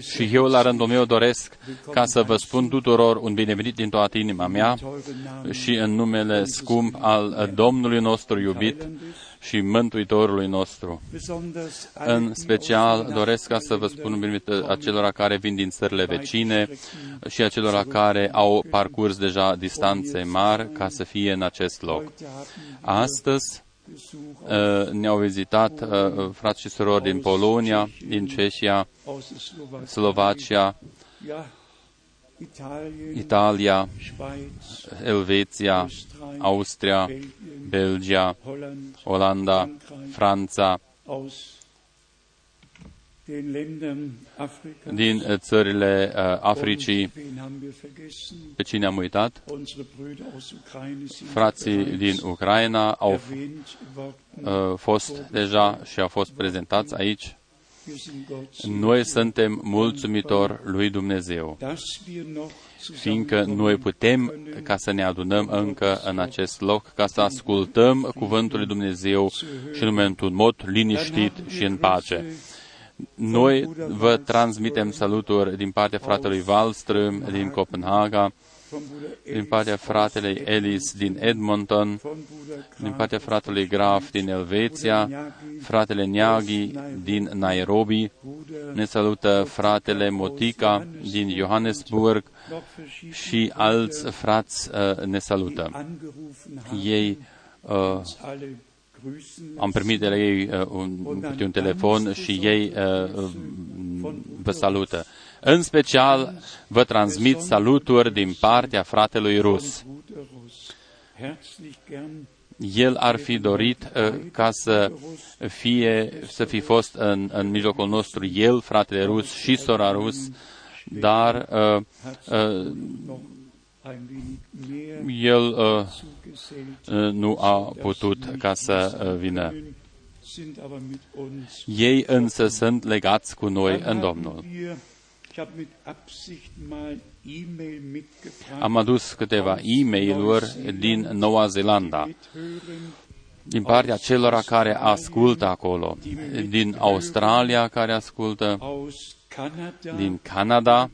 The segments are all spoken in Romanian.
Și eu, la rândul meu, doresc ca să vă spun tuturor un binevenit din toată inima mea și în numele scump al Domnului nostru iubit și Mântuitorului nostru. În special, doresc ca să vă spun un binevenit acelora care vin din țările vecine și acelora care au parcurs deja distanțe mari ca să fie în acest loc. Astăzi, ne-au vizitat uh, frați și surori din Polonia, din Ceșia, Slovacia, Italia, Elveția, Austria, Belgia, Olanda, Franța, din țările uh, Africii, pe cine am uitat? Frații din Ucraina au uh, fost deja și au fost prezentați aici. Noi suntem mulțumitori lui Dumnezeu, fiindcă noi putem ca să ne adunăm încă în acest loc, ca să ascultăm cuvântul lui Dumnezeu și numai într-un mod liniștit și în pace. Noi vă transmitem saluturi din partea fratelui Wallström din Copenhaga, din partea fratelui Ellis din Edmonton, din partea fratelui Graf din Elveția, fratele Niaghi din Nairobi, ne salută fratele Motica din Johannesburg și alți frați uh, ne salută. Ei uh, am primit de la ei uh, un, un telefon și ei uh, vă salută. În special, vă transmit saluturi din partea fratelui Rus. El ar fi dorit uh, ca să fie, să fi fost în, în mijlocul nostru el, fratele Rus și sora Rus, dar uh, uh, el uh, nu a putut ca să uh, vină. Ei însă sunt legați cu noi în Domnul. Am adus câteva e mail din Noua Zeelandă, din partea celor care ascultă acolo, din Australia care ascultă, din Canada,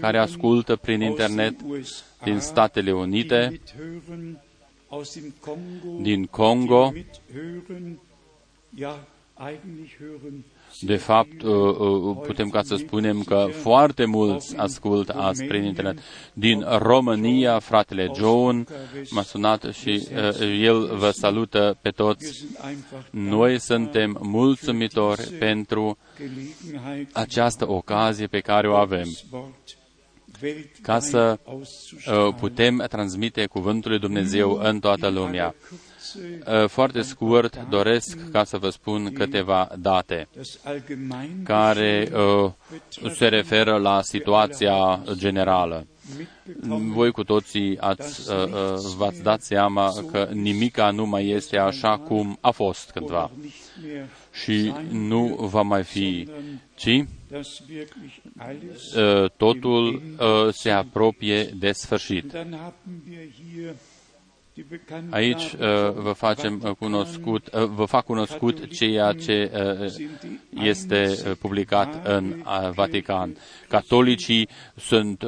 care ascultă prin internet, din Statele Unite, din Congo. De fapt, uh, uh, putem ca să spunem că foarte mulți ascultă azi prin internet. Din România, fratele John m-a sunat și uh, el vă salută pe toți. Noi suntem mulțumitori pentru această ocazie pe care o avem ca să putem transmite Cuvântul lui Dumnezeu în toată lumea. Uh, foarte scurt, doresc ca să vă spun câteva date care uh, se referă la situația generală. Voi cu toții ați, uh, v-ați dat seama că nimica nu mai este așa cum a fost cândva și nu va mai fi, ci totul se apropie de sfârșit. Aici uh, vă facem uh, cunoscut, uh, vă fac cunoscut ceea ce este publicat în Vatican. Catolicii sunt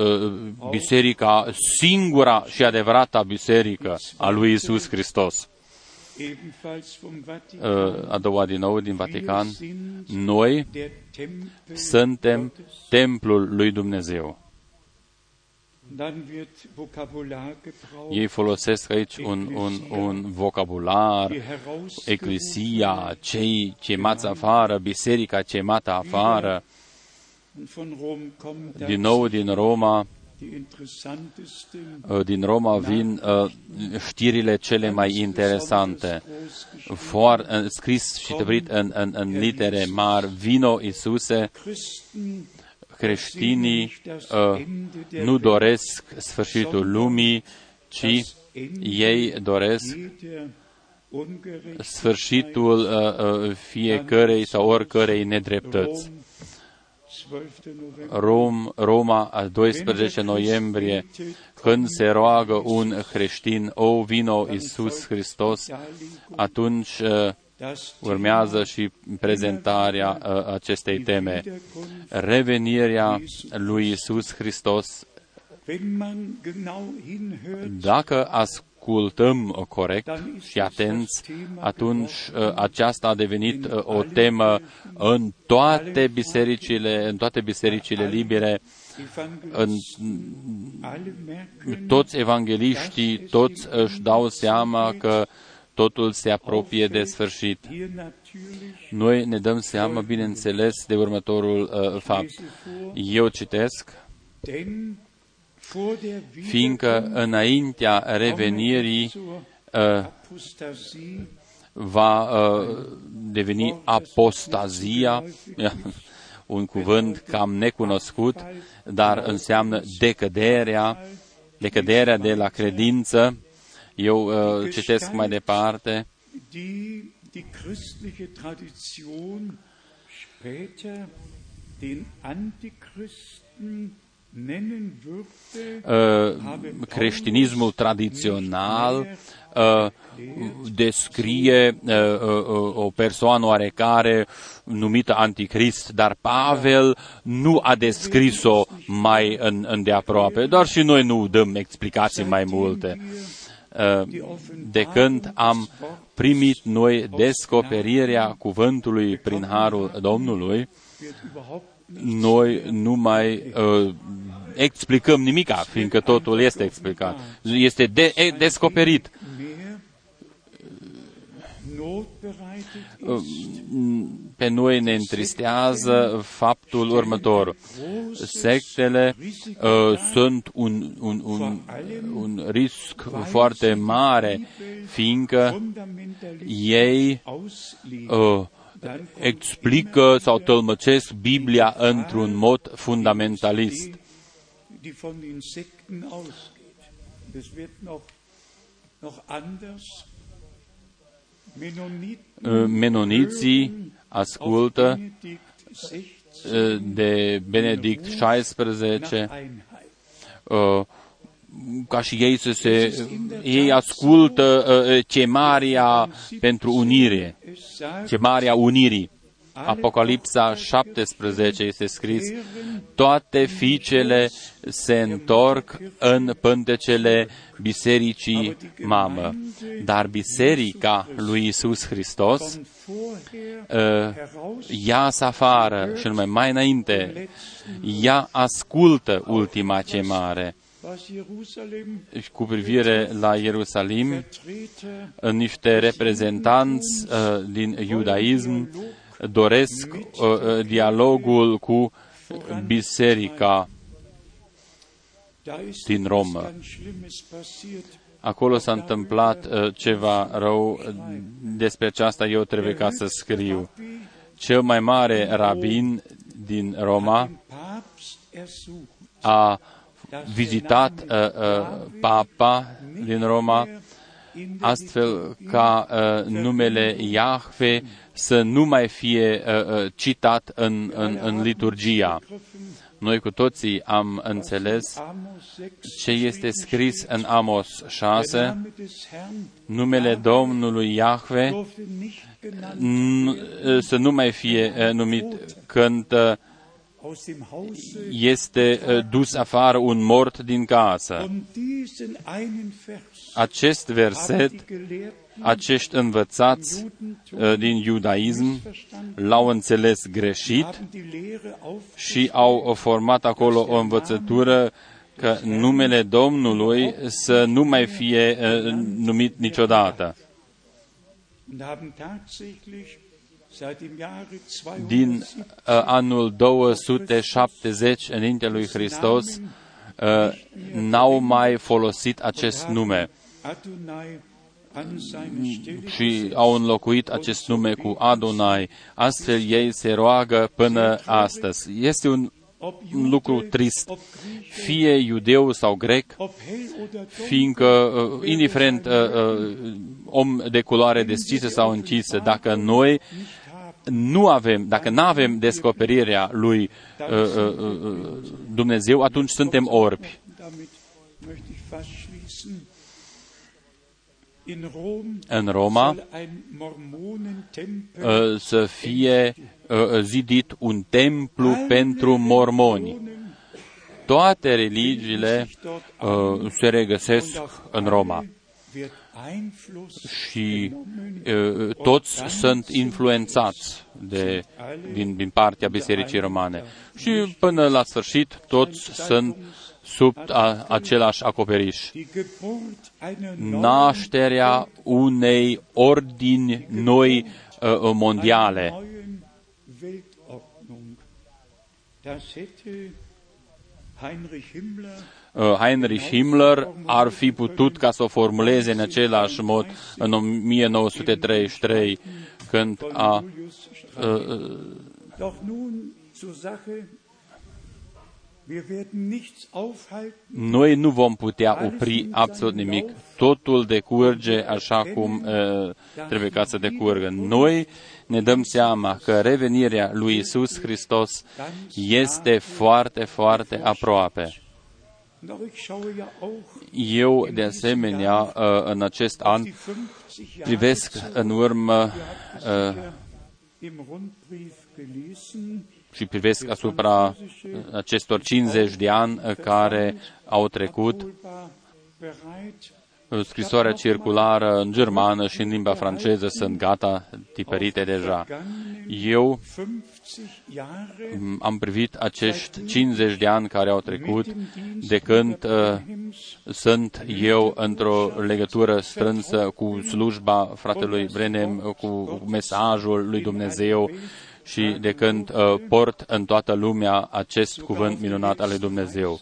biserica, singura și adevărata biserică a lui Isus Hristos. A doua din nou din Vatican, noi suntem templul lui Dumnezeu. Ei folosesc aici un, un, un vocabular, eclesia, cei chemați afară, biserica chemată afară. Din nou din Roma, uh, din Roma vin uh, știrile cele mai interesante, For, uh, scris și tăvrit în, în, în litere mari, vino Isuse, creștinii uh, nu doresc sfârșitul lumii, ci ei doresc sfârșitul uh, uh, fiecărei sau oricărei nedreptăți. Rom, Roma, 12 noiembrie, când se roagă un creștin, o vino Iisus Hristos, atunci uh, urmează și prezentarea uh, acestei teme. Revenirea lui Isus Hristos. Dacă ascultăm corect și atenți, atunci uh, aceasta a devenit uh, o temă în toate bisericile, în toate bisericile libere, în toți evangeliștii, toți își dau seama că totul se apropie de sfârșit. Noi ne dăm seama, bineînțeles, de următorul uh, fapt. Eu citesc, fiindcă înaintea revenirii uh, va uh, deveni apostazia, un cuvânt cam necunoscut, dar înseamnă decăderea, decăderea de la credință. Eu uh, citesc mai departe. Uh, creștinismul tradițional uh, descrie uh, uh, o persoană oarecare numită Anticrist, dar Pavel nu a descris-o mai în, îndeaproape, doar și noi nu dăm explicații mai multe. Uh, de când am primit noi descoperirea cuvântului prin harul Domnului, noi nu mai uh, explicăm nimic, fiindcă totul este explicat. Este de, descoperit. Pe noi ne întristează faptul următor. Sectele uh, sunt un, un, un, un risc foarte mare, fiindcă ei uh, explică sau tălmăcesc Biblia într-un mod fundamentalist. Menoniții ascultă de Benedict XVI ca și ei să se, ei ascultă uh, chemarea pentru unire, chemarea unirii. Apocalipsa 17 este scris, toate fiicele se întorc în pântecele bisericii mamă, dar biserica lui Isus Hristos ea să afară și numai mai înainte, ea ascultă ultima chemare cu privire la Ierusalim, niște reprezentanți uh, din iudaism doresc uh, uh, dialogul cu biserica din Roma. Acolo s-a întâmplat ceva rău, despre aceasta eu trebuie ca să scriu. Cel mai mare rabin din Roma a vizitat uh, uh, papa din Roma, astfel ca uh, numele Iahve să nu mai fie uh, uh, citat în, în, în liturgia. Noi cu toții am înțeles ce este scris în Amos 6, numele Domnului Iahve să nu mai fie uh, numit când uh, este uh, dus afară un mort din casă. Acest verset, acești învățați uh, din iudaism l-au înțeles greșit și au format acolo o învățătură că numele Domnului să nu mai fie uh, numit niciodată. Din uh, anul 270 înainte lui Hristos uh, n-au mai folosit acest nume și au înlocuit acest nume cu Adonai. Astfel ei se roagă până astăzi. Este un un lucru trist, fie iudeu sau grec, fiindcă, uh, indiferent uh, uh, om de culoare deschisă sau încisă, dacă noi nu avem, dacă nu avem descoperirea lui uh, uh, uh, Dumnezeu, atunci suntem orbi. În Roma uh, să fie uh, zidit un templu pentru mormoni. Toate religiile uh, se regăsesc în Roma și uh, toți sunt influențați de, din, din partea Bisericii Romane. Și până la sfârșit, toți sunt sub a, același acoperiș. Nașterea unei ordini noi uh, mondiale. Heinrich Himmler ar fi putut ca să o formuleze în același mod în 1933, când a uh, noi nu vom putea opri absolut nimic. Totul decurge așa cum uh, trebuie ca să decurgă. Noi ne dăm seama că revenirea lui Isus Hristos este foarte, foarte aproape. Eu, de asemenea, uh, în acest an privesc în urmă uh, și privesc asupra acestor 50 de ani care au trecut. Scrisoarea circulară în germană și în limba franceză sunt gata, tipărite deja. Eu am privit acești 50 de ani care au trecut de când uh, sunt eu într-o legătură strânsă cu slujba fratelui Brenem, cu mesajul lui Dumnezeu și de când uh, port în toată lumea acest cuvânt minunat al lui Dumnezeu.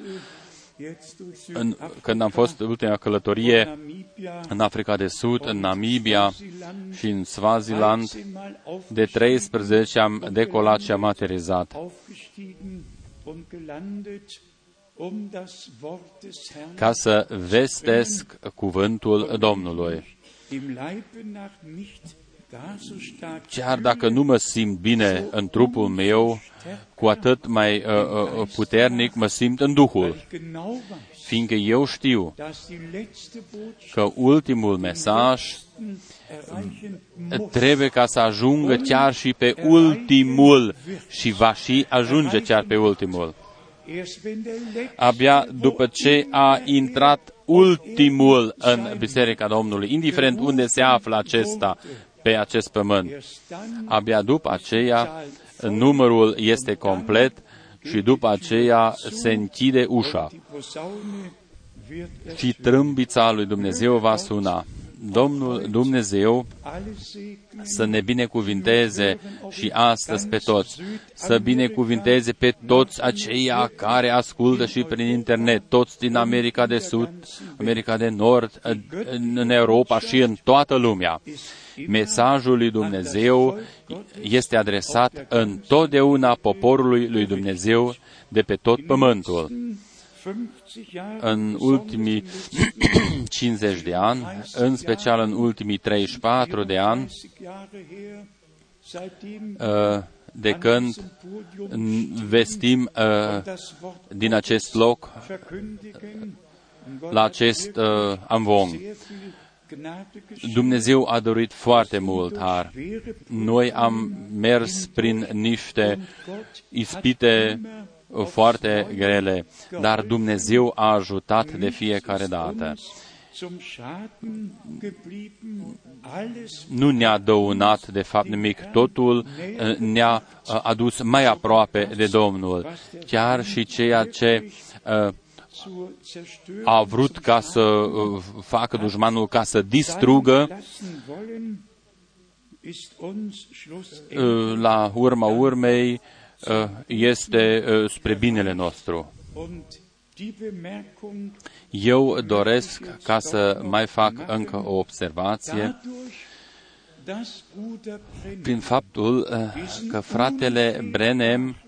În, când am fost ultima călătorie în Africa de Sud, în Namibia și în Swaziland, de 13 am decolat și am aterizat ca să vestesc cuvântul Domnului. Chiar dacă nu mă simt bine în trupul meu, cu atât mai uh, uh, uh, puternic mă simt în Duhul, fiindcă eu știu că ultimul mesaj trebuie ca să ajungă chiar și pe ultimul și va și ajunge chiar pe ultimul. Abia după ce a intrat ultimul în Biserica Domnului, indiferent unde se află acesta, pe acest pământ. Abia după aceea numărul este complet și după aceea se închide ușa și trâmbița lui Dumnezeu va suna. Domnul Dumnezeu să ne binecuvinteze și astăzi pe toți, să binecuvinteze pe toți aceia care ascultă și prin internet, toți din America de Sud, America de Nord, în Europa și în toată lumea. Mesajul lui Dumnezeu este adresat întotdeauna poporului lui Dumnezeu de pe tot pământul. În ultimii 50 de ani, în special în ultimii 34 de ani, uh, de când vestim uh, din acest loc la acest uh, amvon. Dumnezeu a dorit foarte mult har. Noi am mers prin niște ispite foarte grele, dar Dumnezeu a ajutat de fiecare dată. Nu ne-a dăunat, de fapt, nimic. Totul eh, ne-a eh, adus mai aproape de Domnul. Chiar și ceea ce uh, a vrut ca să uh, facă dușmanul ca să distrugă, uh, la urma urmei uh, este spre binele nostru. Eu doresc ca să mai fac încă o observație prin faptul că fratele Brenem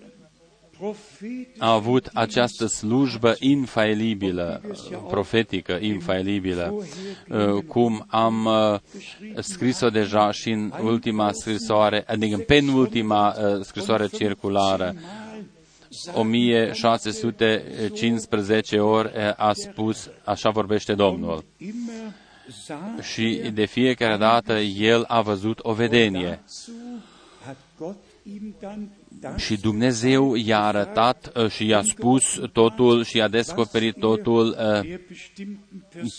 a avut această slujbă infailibilă, profetică, infailibilă, uh, cum am uh, scris-o deja și în ultima scrisoare, adică în penultima uh, scrisoare circulară, 1615 ori a spus, așa vorbește Domnul. și de fiecare dată el a văzut o vedenie. Și Dumnezeu i-a arătat uh, și i-a spus totul și i-a descoperit totul uh,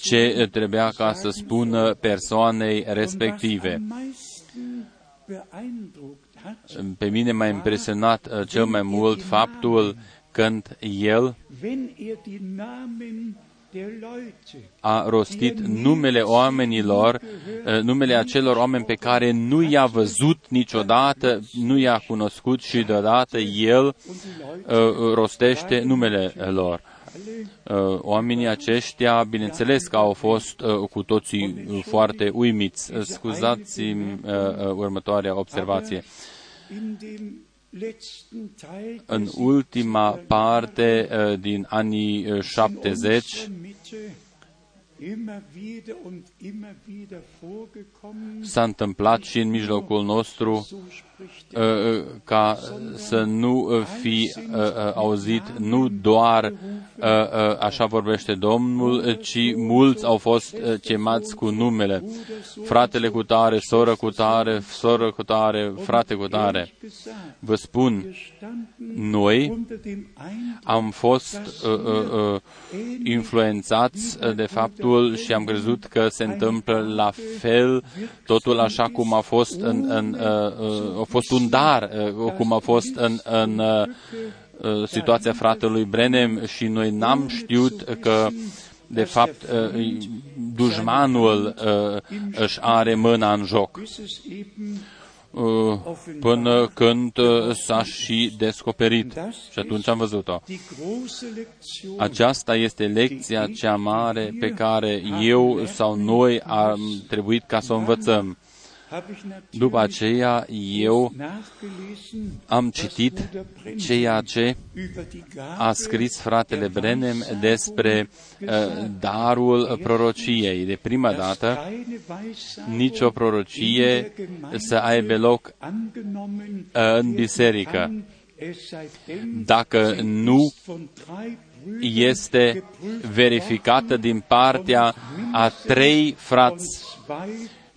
ce trebuia ca să spună persoanei respective. Pe mine m-a impresionat uh, cel mai mult faptul când el a rostit numele oamenilor, eh, numele acelor oameni pe care nu i-a văzut niciodată, nu i-a cunoscut și deodată el uh, rostește numele lor. Uh, oamenii aceștia, bineînțeles că au fost uh, cu toții foarte uimiți. Scuzați-mi următoarea observație în ultima parte uh, din anii 70 uh, s-a întâmplat și în mijlocul nostru. Uh, uh, ca să nu fi uh, auzit nu doar așa vorbește Domnul, ci mulți au fost chemați cu numele. Fratele cu tare, soră cu tare, soră cu tare, frate cu tare. Vă spun, noi am fost uh, uh, uh, influențați de faptul și am crezut că se întâmplă la fel, totul așa cum a fost, în, în, uh, uh, a fost un dar, uh, cum a fost în, în uh, uh, situația fratelui Brenem și noi n-am știut că de fapt, uh, dușmanul uh, își are mâna în joc. Uh, până când uh, s-a și descoperit. Și atunci am văzut-o. Aceasta este lecția cea mare pe care eu sau noi am trebuit ca să o învățăm. După aceea, eu am citit ceea ce a scris fratele Brenem despre uh, darul prorociei. De prima dată, nicio prorocie să aibă loc uh, în biserică. Dacă nu este verificată din partea a trei frați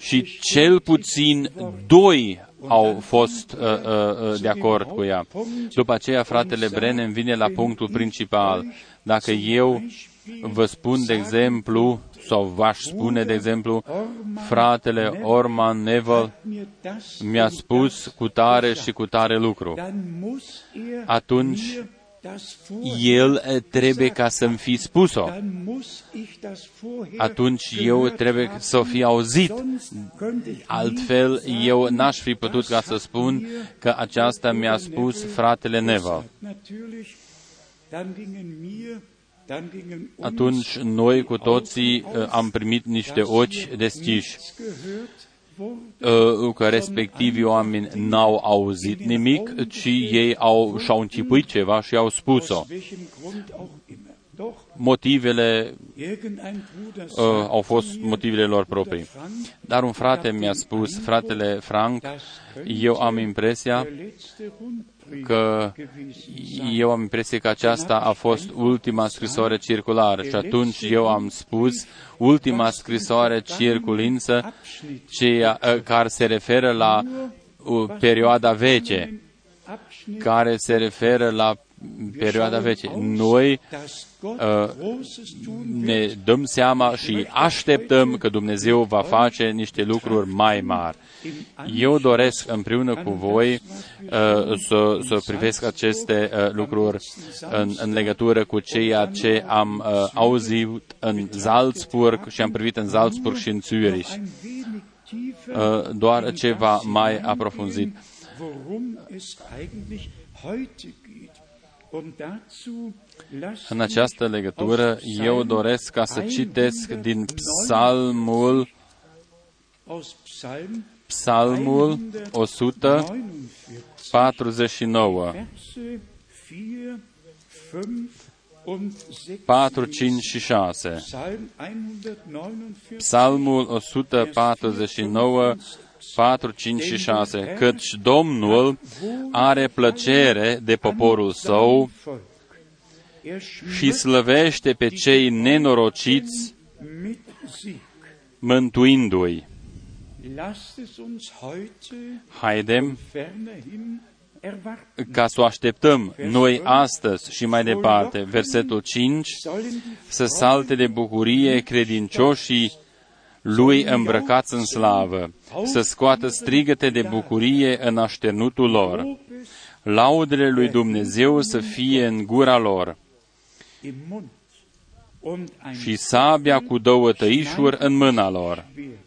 și cel puțin doi au fost uh, uh, uh, de acord cu ea. După aceea, fratele Brenem vine la punctul principal. Dacă eu vă spun, de exemplu, sau v-aș spune, de exemplu, fratele Orman Neville mi-a spus cu tare și cu tare lucru, atunci el eh, trebuie ca să-mi fi spus-o. Atunci eu trebuie să o fi auzit. Altfel, eu n-aș fi putut ca să spun că aceasta mi-a spus fratele Neva. Atunci noi cu toții eh, am primit niște ochi deschiși Uh, că respectivii oameni n-au auzit nimic, ci ei au, și-au închipuit ceva și au spus-o. Motivele uh, au fost motivele lor proprii. Dar un frate mi-a spus, fratele Frank, eu am impresia că eu am impresia că aceasta a fost ultima scrisoare circulară și atunci eu am spus ultima scrisoare circulință ceea, ă, care se referă la perioada veche, care se referă la perioada veche. Noi uh, ne dăm seama și așteptăm că Dumnezeu va face niște lucruri mai mari. Eu doresc împreună cu voi uh, să, să privesc aceste uh, lucruri în, în legătură cu ceea ce am uh, auzit în Salzburg și am privit în Salzburg și în Zürich. Uh, doar ceva mai aprofunzit. În această legătură, eu doresc ca să citesc din Psalmul Psalmul 149. 4, 5 și 6. Psalmul 149, 4, 5 și 6. Căci Domnul are plăcere de poporul său și slăvește pe cei nenorociți mântuindu-i. Lasst es uns heute Haidem fernerhin erwarten. ca să o așteptăm noi astăzi și mai departe. Versetul 5, Sollen die să salte de bucurie credincioșii lui îmbrăcați în slavă, să scoată strigăte de bucurie în așternutul lor. Lobes Laudele lui Dumnezeu să fie în gura lor im Mund und ein și sabia cu două tăișuri în mâna lor. Schwert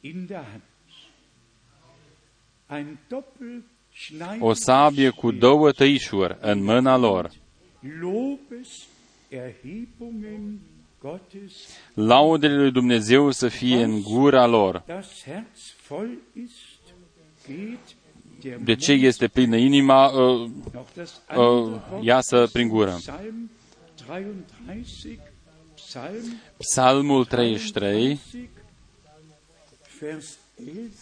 in der Hand. Ein O sabie cu două tăișuri în mâna lor. Lobes, Erhebungen Gottes, Laudele lui Dumnezeu să fie în gura lor. das Herz voll ist, geht der De ce este plină inima, uh, noch das uh, andere Wort iasă aus prin gură. Psalm 33, Psalm Psalmul 33, 33, Vers 11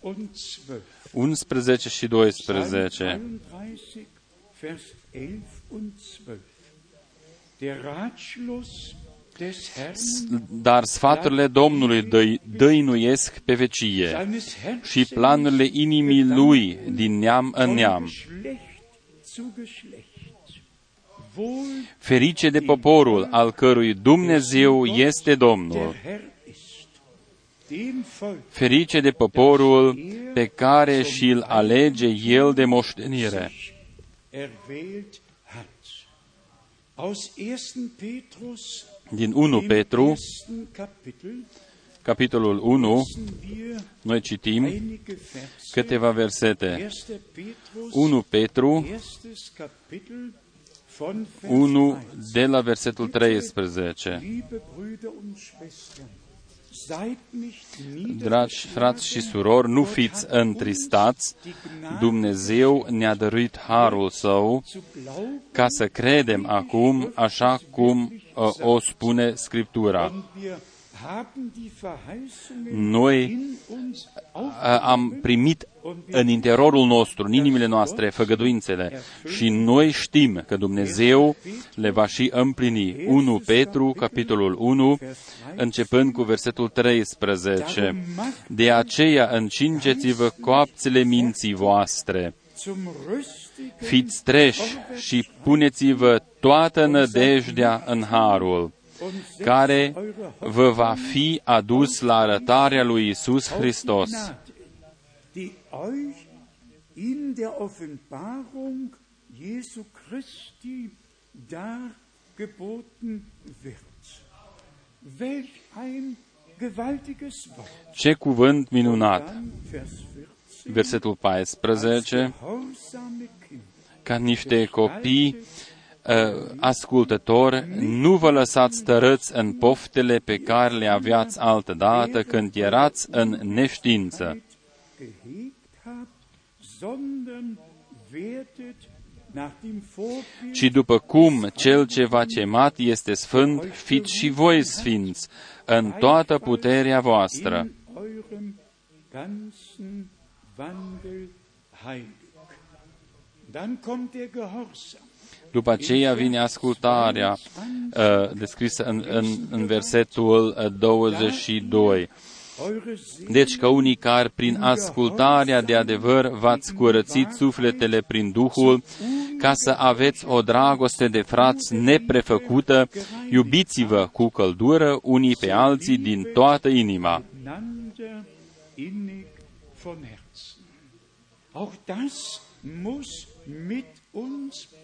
und 12. 11 și Psalm 12. 33, Vers 11 und 12. Der Ratschluss des Herrn, Dar sfaturile Domnului dăi- dăinuiesc pe vecie seines și planurile inimii lui din neam în von neam. Geschlecht zu Geschlecht. Wohl Ferice de poporul al cărui Dumnezeu este Domnul. der Herr ist, dem Volk, Ferice de poporul pe care și-l alege el de moștenire. sich erwählt hat. Aus 1. Petrus, Din 1 im Petru, ersten Kapitel, capitolul 1, lesen wir noi citim einige Verse. câteva versete. 1. Petrus, 1 Petru, erstes Kapitel von Vers 1 1. de la versetul 13. Dragi frați și surori, nu fiți întristați, Dumnezeu ne-a dăruit harul său zu glauben ca să credem acum așa cum uh, o spune Scriptura. Und wir haben die Verheißungen Noi in uns uh, am primit în interiorul nostru, în inimile noastre, făgăduințele și noi știm că Dumnezeu le va și împlini. 1 Petru, capitolul 1, începând cu versetul 13. De aceea încingeți-vă coapțele minții voastre, zum rüstigen fiți treși și puneți-vă toată nădejdea în harul, und setzt care eure vă va fi adus la arătarea lui Isus Hristos. Gnade, die euch in der Offenbarung Jesu Christi dargeboten wird. Welch ein gewaltiges Wort. Ce cuvânt minunat! Dann Vers 14. Versetul 14. Gehorsame Kind, ca niște copii uh, ascultători, nu vă lăsați tărâți în poftele pe care le aveați altădată când erați în neștiință, gehegt habt, sondern werdet nach dem Vorbild ci după cum cel ce v-a chemat este sfânt, fiți și voi sfinți în toată puterea voastră. in eurem ganzen Wandel heilig. Dann kommt der Gehorsam. După aceea vine ascultarea uh, descrisă în, în, în versetul uh, 22. Eure Seele Deci că unii care prin ascultarea de adevăr v-ați curățit sufletele prin Duhul, ca să aveți o dragoste de frați neprefăcută, iubiți-vă cu căldură unii pe alții din toată inima. einander innig von Herzen. Auch das muss mit uns und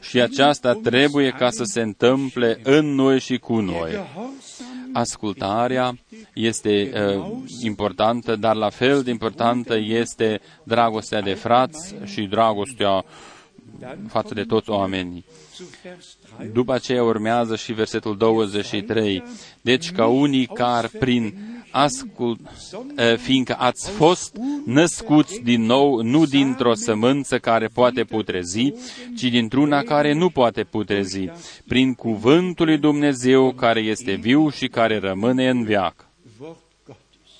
Și aceasta in uns trebuie ca să se întâmple în noi și cu Der noi. Gehorsam Ascultarea este uh, importantă, dar la fel de importantă este dragostea de frați și dragostea față de toți oamenii. Zu Vers 3. După aceea urmează și versetul 23. Deci ca unii care prin ascult, eh, fiindcă ați fost născuți din nou, nu dintr-o sămânță care poate putrezi, ci dintr-una care nu poate putrezi, prin cuvântul lui Dumnezeu care este viu și care rămâne în veac. Wort Gottes.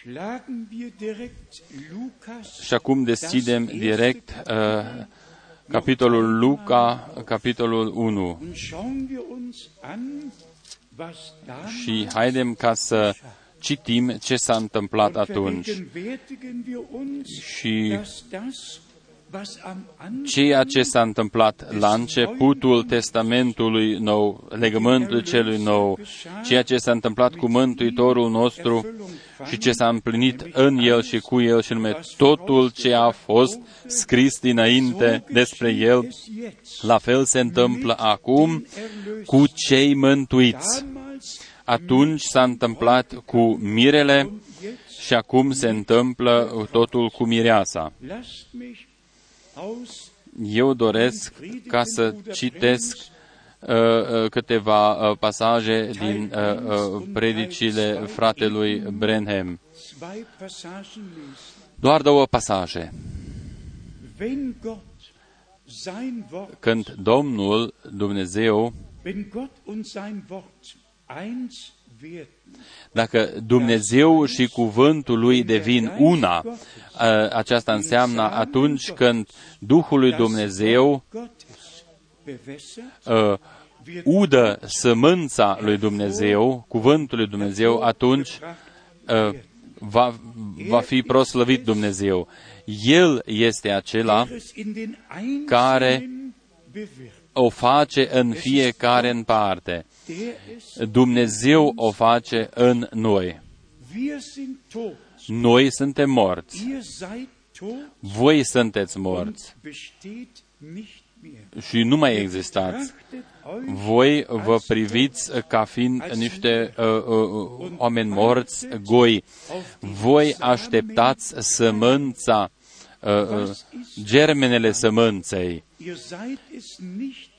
Schlagen wir direkt Lukas Și acum deschidem direct uh, capitolul Luca, capitolul 1. und schauen wir uns an was damals Și haidem ca să citim ce s-a întâmplat und atunci. vergegenwärtigen wir uns, Și ceea ce s-a întâmplat la începutul Testamentului Nou, legământul celui nou, ceea ce s-a întâmplat cu Mântuitorul nostru și ce s-a împlinit în El și cu El și nume totul ce a fost scris dinainte despre El, es jetzt la fel se întâmplă acum cu cei mântuiți. damals Atunci s-a întâmplat cu mirele și acum se întâmplă totul cu mireasa. Lasst mich aus Eu doresc ca să citesc uh, uh, câteva uh, pasaje din uh, uh, predicile fratelui Brenham. zwei Passagen lesen. Doar două pasaje. Wenn Gott sein Wort, Când Domnul Dumnezeu, wenn Gott und sein Wort eins werden, dacă Dumnezeu și cuvântul lui devin una, uh, aceasta înseamnă atunci când Duhul lui Dumnezeu Gottes bewässert, uh, udă sămânța lui Dumnezeu, cuvântul lui Dumnezeu, atunci uh, va, va fi proslăvit Dumnezeu. El este acela er es in den care Einzelnen bewirkt, o face în fiecare în parte. Der es, Dumnezeu o face în noi. wir sind tot, Noi suntem morți. ihr seid tot Voi sunteți morți und besteht nicht mehr. și nu mai existați. Trachtet euch Voi vă priviți ca fiind niște uh, uh, oameni morți, goi. Voi așteptați sămânța, uh, uh, germenele sămânței.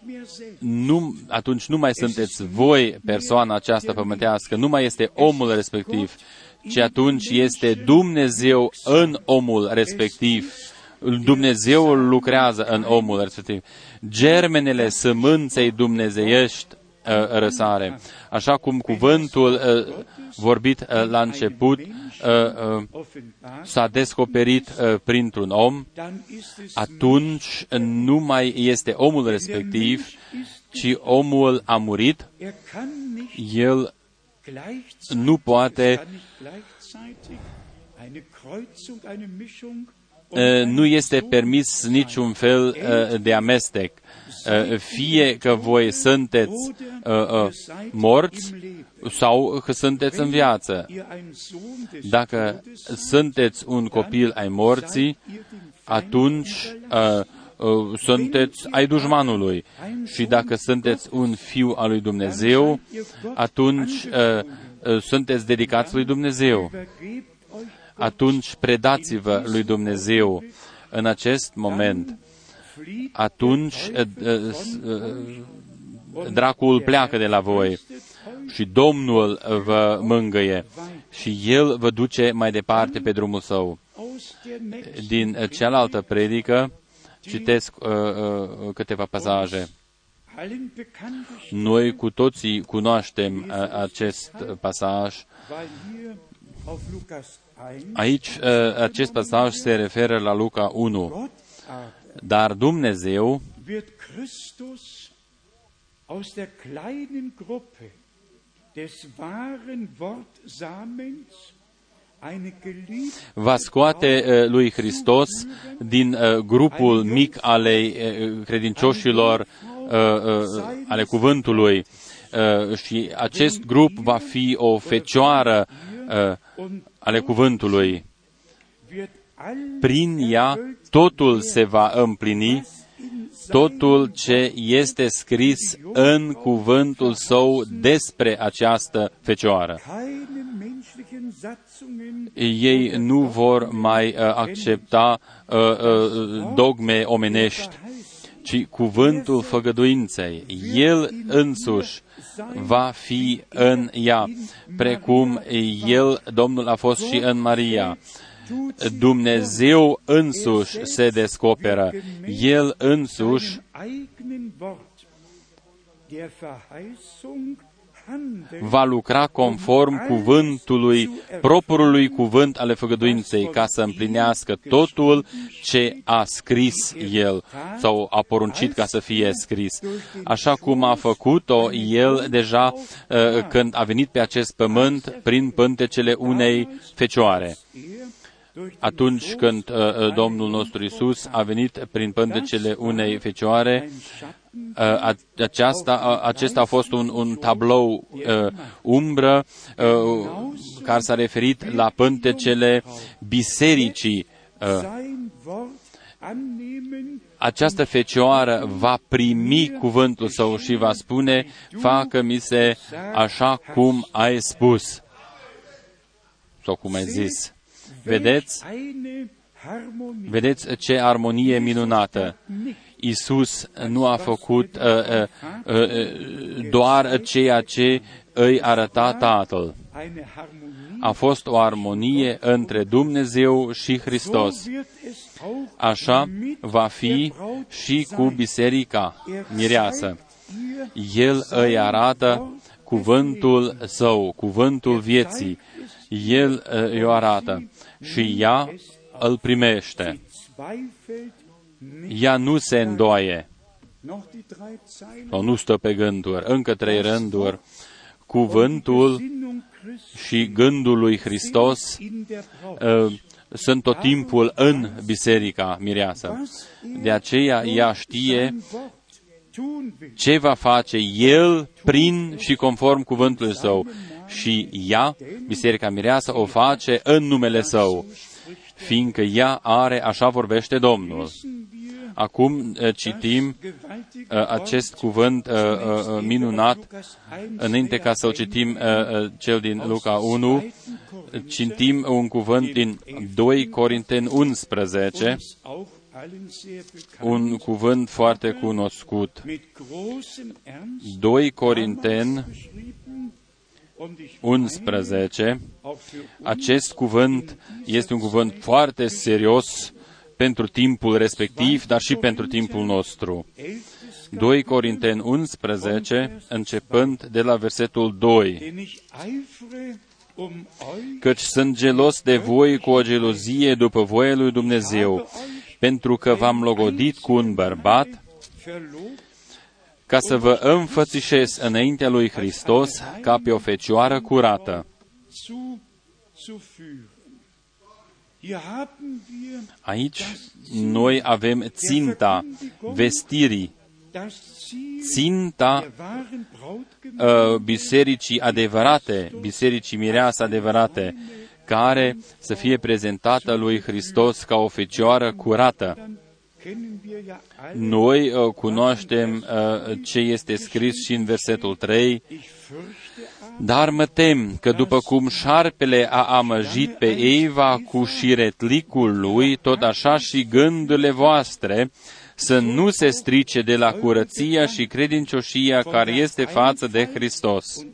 Ihr seid es nicht mehr selbst. Nu, atunci nu mai sunteți voi persoana aceasta pământească, nu mai este omul respectiv, ci atunci este Dumnezeu în omul respectiv. Dumnezeu lucrează în omul respectiv. Germenele sămânței dumnezeiești uh, răsare. Așa cum cuvântul uh, vorbit uh, la început uh, uh, Offenbar, s-a descoperit uh, printr-un om, dann ist es atunci nu mai este omul respectiv, ci omul a murit, Er kann nicht el gleichzeitig, nu poate, er kann nicht gleichzeitig eine Kreuzung, eine Mischung und uh, eine nu este Sohn permis niciun fel uh, de amestec. Uh, Fie că voi sunteți uh, uh, morți sau că sunteți în viață. ihr ein Sohn des Dacă Todes sunteți un copil ai morții, seid ihr dem Feind atunci uh, uh, sunteți ai dușmanului. Și dacă sunteți un fiu al lui Dumnezeu, atunci uh, uh, sunteți dedicați lui Dumnezeu. Übergebt euch Atunci predați-vă lui Dumnezeu în acest moment. flieht Atunci uh, uh, uh, dracul pleacă de la voi și Domnul vă mângăie și El vă duce mai departe pe drumul său. aus der nächsten Din uh, cealaltă predică citesc uh, uh, câteva pasaje. allen bekannte Noi cu toții cunoaștem uh, acest pasaj. Weil hier auf Lukas 1 Aici uh, acest pasaj se referă la Luca 1. Gott aber Dar Dumnezeu wird Christus aus der kleinen Gruppe des wahren Wortsamens eine geliebte va scoate uh, lui Hristos din uh, grupul mic ale uh, credincioșilor uh, uh, ale cuvântului. Uh, și acest grup va fi o fecioară uh, und ale cuvântului. wird alles Prin ea totul se va împlini, in totul ce este scris în cuvântul său despre această fecioară. keine menschlichen Satzungen Ei nu vor mai uh, accepta uh, uh, dogme omenești, ci cuvântul făgăduinței. El însuși va fi în ea, precum El, Domnul, a fost și în Maria. Dumnezeu însuși se descoperă. El însuși seinem eigenen Wort der Verheißung va lucra conform cuvântului, propriului cuvânt ale făgăduinței, ca să împlinească totul ce a scris el sau a poruncit ca să fie scris. Așa cum a făcut-o el deja uh, când a venit pe acest pământ prin pântecele unei fecioare. Atunci când uh, uh, Domnul nostru Isus a venit prin pântecele unei fecioare, uh, aceasta, uh, acesta a fost un, un tablou uh, umbră uh, care s-a referit la pântecele bisericii. Uh, această fecioară va primi cuvântul său și va spune, facă-mi se așa cum ai spus sau cum ai zis. Vedeți? Vedeți ce armonie minunată. Isus nu a făcut uh, uh, uh, doar ceea ce îi arăta Tatăl. A fost o armonie între Dumnezeu și Hristos. Așa va fi și cu biserica mireasă. El îi arată cuvântul său, cuvântul vieții. El îi o arată și ea îl primește. Ea nu se îndoaie sau nu stă pe gânduri. Încă trei rânduri. Cuvântul și gândul lui Hristos uh, sunt tot timpul în biserica mireasă. De aceea ea știe ce va face El prin și conform cuvântului Său și ea, Biserica Mireasă, o face în numele Său, fiindcă ea are, așa vorbește Domnul. Acum eh, citim uh, acest cuvânt uh, uh, minunat, înainte ca să-l citim cel din Luca 1, citim un cuvânt din 2 Corinteni 11, un cuvânt foarte cunoscut. 2 Corinteni 11, acest cuvânt este un cuvânt foarte serios pentru timpul respectiv, dar și pentru timpul nostru. 2 Corinteni 11, începând de la versetul 2. Căci sunt gelos de voi cu o gelozie după voia lui Dumnezeu, pentru că v-am logodit cu un bărbat, ca să vă înfățișez înaintea lui Hristos ca pe o fecioară curată. Aici noi avem ținta vestirii, ținta uh, bisericii adevărate, bisericii mireasă adevărate, care să fie prezentată lui Hristos ca o fecioară curată. Noi uh, cunoaștem uh, ce este scris și în versetul 3, dar mă tem că după cum șarpele a amăjit pe Eva cu șiretlicul lui, tot așa și gândurile voastre să nu se strice de la curăția și credincioșia care este față de Hristos.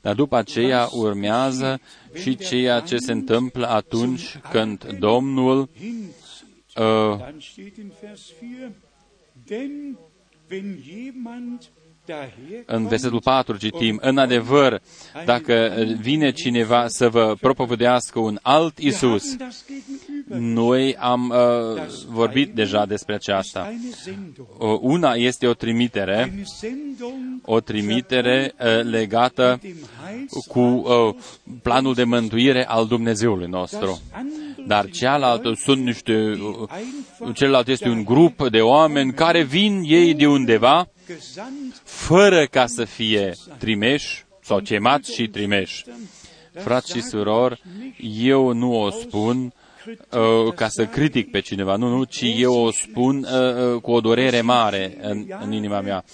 Dar după aceea urmează și ceea ce se întâmplă atunci când Domnul uh, în versetul 4 citim, în adevăr, dacă vine cineva să vă propovădească un alt Isus, noi am uh, vorbit deja despre aceasta. Una este o trimitere, o trimitere uh, legată cu uh, planul de mântuire al Dumnezeului nostru. Dar cealaltă sunt niște, uh, celălalt este un grup de oameni care vin ei de undeva, fără ca să fie trimeși sau chemați și trimeși. Frați și surori, eu nu o spun uh, ca să critic pe cineva, nu, nu, ci eu o spun uh, uh, cu o durere mare în, în inima mea.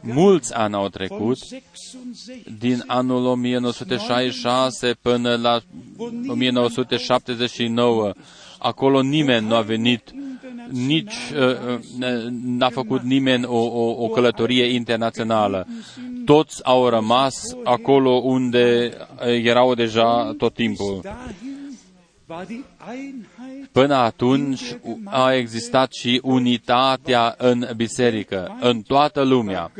Mulți ani au trecut, din anul 1966 până la 1979. Acolo nimeni nu a venit, nici uh, uh n-a făcut nimeni o, o, o călătorie internațională. toți au rămas acolo unde erau deja tot timpul. Până atunci a existat și unitatea în biserică, în toată lumea.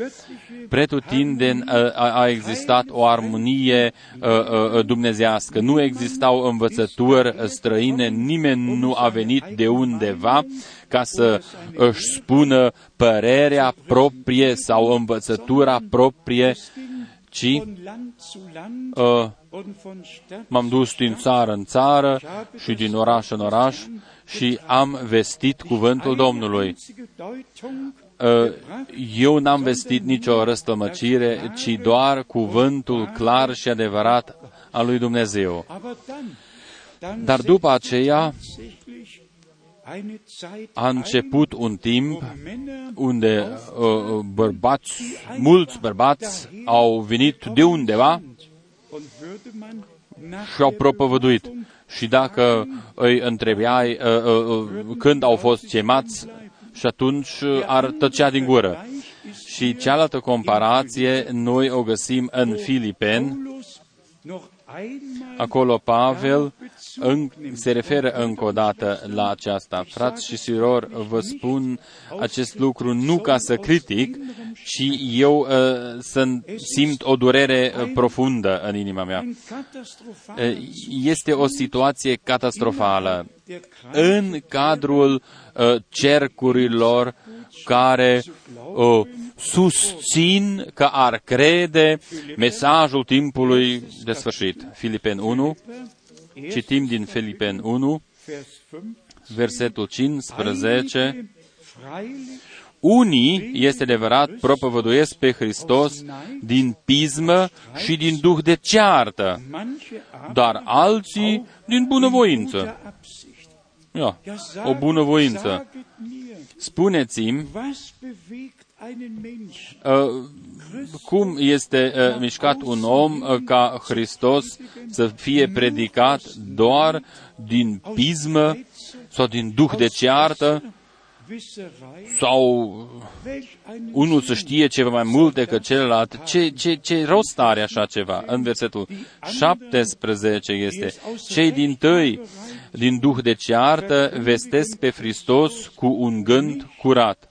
Pretutindeni a existat o armonie dumnezească. Nu existau învățături străine, nimeni nu a venit de undeva ca să își spună părerea proprie sau învățătura proprie, ci uh, m-am dus din țară în țară și din oraș în oraș și am vestit cuvântul Domnului. Uh, eu n-am vestit nicio răstămăcire, ci doar cuvântul clar și adevărat al lui Dumnezeu. Dar după aceea a început un timp unde uh, bărbați, mulți bărbați au venit de undeva și au propovăduit. Și dacă îi întrebai uh, uh, uh, când au fost chemați, și atunci ar tăcea din gură. Și cealaltă comparație noi o găsim în Filipeni, Acolo Pavel în, se referă încă o dată la aceasta. Frați și surori, vă spun acest lucru nu ca să critic, ci eu uh, să simt o durere uh, profundă în inima mea. Uh, este o situație catastrofală. În cadrul uh, cercurilor care uh, susțin că ar crede mesajul timpului de sfârșit. Filipen 1, citim din Filipen 1, versetul 15, unii, este adevărat, propovăduiesc pe Hristos din pismă și din duh de ceartă, dar alții din bunăvoință. Ia, o bunăvoință. Spuneți-mi Uh, cum este uh, mișcat un om uh, ca Hristos să fie predicat doar din pismă sau din duh de ceartă sau unul să știe ceva mai mult decât celălalt, ce, ce, ce rost are așa ceva? În versetul 17 este, cei din tăi din duh de ceartă vestesc pe Hristos cu un gând curat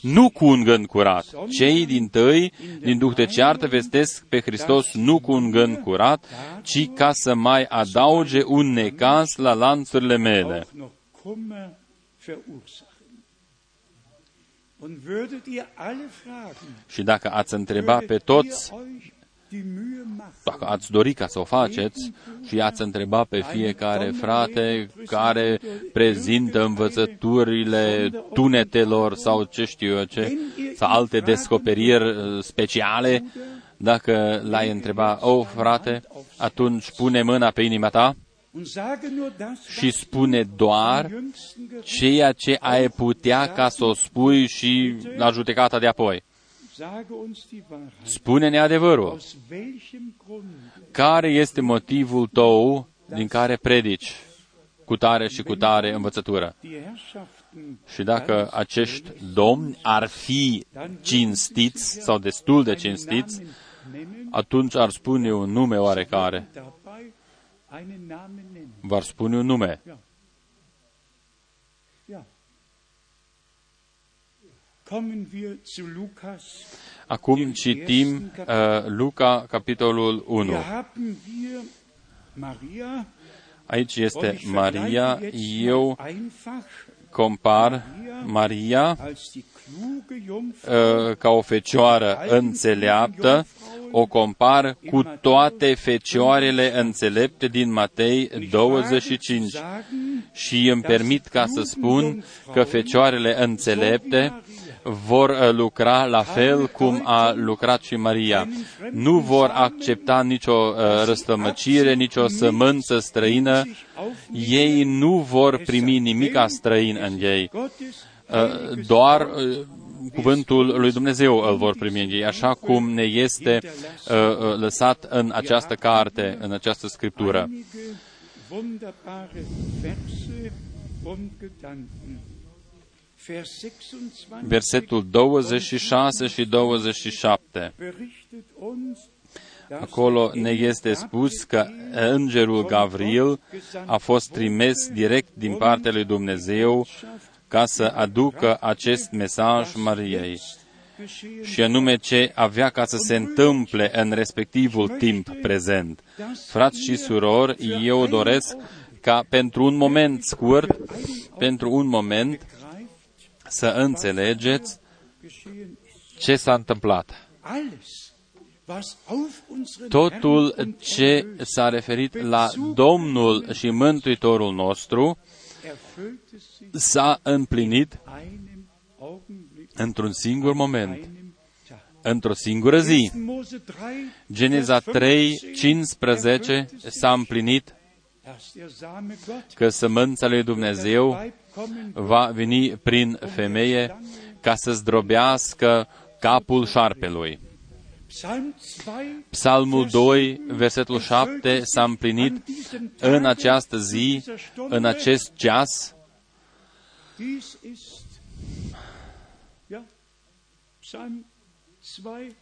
nu cu un gând curat. Cei din tăi, din duh de ceartă, vestesc pe Hristos nu cu un gând curat, ci ca să mai adauge un necaz la lanțurile mele. Și dacă ați întreba pe toți dacă ați dori ca să o faceți și ați întreba pe fiecare frate care prezintă învățăturile tunetelor sau ce știu eu ce, sau alte descoperiri uh, speciale, dacă l-ai întreba, o oh, frate, atunci pune mâna pe inima ta și spune doar ceea ce ai putea ca să o spui și la judecata de apoi. Spune-ne adevărul. Care este motivul tău din care predici cu tare și cu tare învățătură? Și dacă acești domni ar fi cinstiți sau destul de cinstiți, atunci ar spune un nume oarecare. V-ar spune un nume. Acum citim uh, Luca, capitolul 1. Aici este Maria. Eu compar Maria uh, ca o fecioară înțeleaptă, o compar cu toate fecioarele înțelepte din Matei 25 și îmi permit ca să spun că fecioarele înțelepte vor uh, lucra la fel cum a lucrat și Maria. Nu vor accepta nicio uh, răstămăcire, nicio sămânță străină. Ei nu vor primi nimic străin în ei. Uh, doar cuvântul lui Dumnezeu îl vor primi în ei, așa cum ne este lăsat în această carte, în această scriptură. Vers 26 versetul 26 și 27. berichtet uns, dass Acolo ne este spus că îngerul Gavril a fost trimis direct din partea lui Dumnezeu ca să aducă acest mesaj Mariei. geschehen și anume ce avea ca să se întâmple în respectivul timp prezent. Frați și surori, eu doresc ca pentru un moment scurt, pentru un moment, greift, să înțelegeți geschehen ist. ce s-a întâmplat. Alles, was auf unseren Totul Herrn und ce Erlöser s-a referit la Domnul și Mântuitorul nostru erfüllte sich s-a împlinit einem Augenblick, într-un singur moment, einem Tag. într-o singură zi. 1. Mose 3, Geneza Vers 3, 15, 15 erfüllte sich, s-a împlinit dass der Same Gott că sămânța lui Dumnezeu Weib kommen va veni prin femeie ca să zdrobească capul șarpelui. Psalm 2, Psalmul 2, versetul 7 s-a împlinit în această zi, în acest ceas. Dies ist, ja, Psalm 2,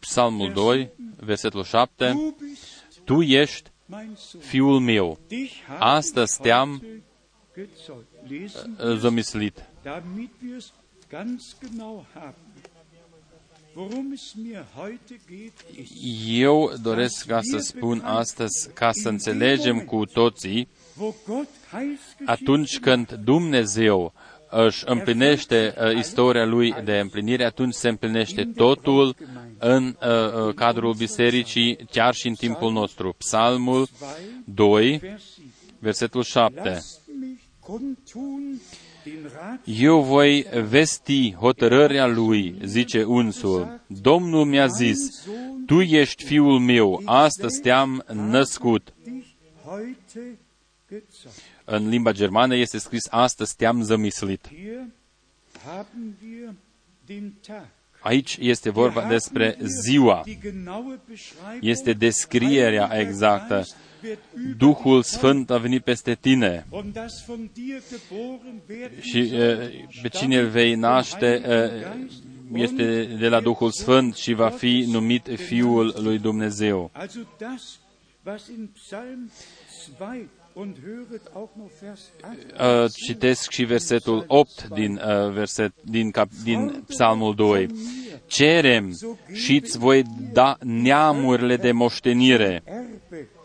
Psalmul 2, versetul 7. du bist Tu ești mein Sohn. fiul meu, Dich habe Astăzi ich te-am heute gezeugt. Lesen wir, zămislit. damit wir es ganz genau haben. Worum es mir heute geht, ist, Eu doresc ca să spun astăzi, ca să înțelegem cu toții, wo Gott Heilsgeschichte atunci când Dumnezeu își împlinește uh, istoria lui de împlinire, atunci se împlinește totul în uh, uh, cadrul bisericii, chiar și în timpul nostru. Psalmul 2, Vers 7. versetul 7. Eu voi vesti hotărârea lui, zice unsul. Domnul mi-a zis, tu ești fiul meu, astăzi te-am născut. dich heute gezeugt. În limba germană este scris, astăzi te-am zămislit. Hier haben wir den Tag. Aici este vorba Hier despre haben wir ziua. die genaue Beschreibung. Este descrierea Heiliger exactă. Geist wird über Duhul dich Sfânt a venit peste tine Und das von dir geboren werden și soll, uh, pe cine îl vei naște uh, este de la Duhul Sfânt și va fi numit Fiul lui Dumnezeu. Also das, was in Psalm 2 und höret auch noch Vers 8 Uh, citesc și versetul 8 din, uh, verset, din, cap, din Psalmul 2. Cerem și îți voi da neamurile de moștenire Erbe und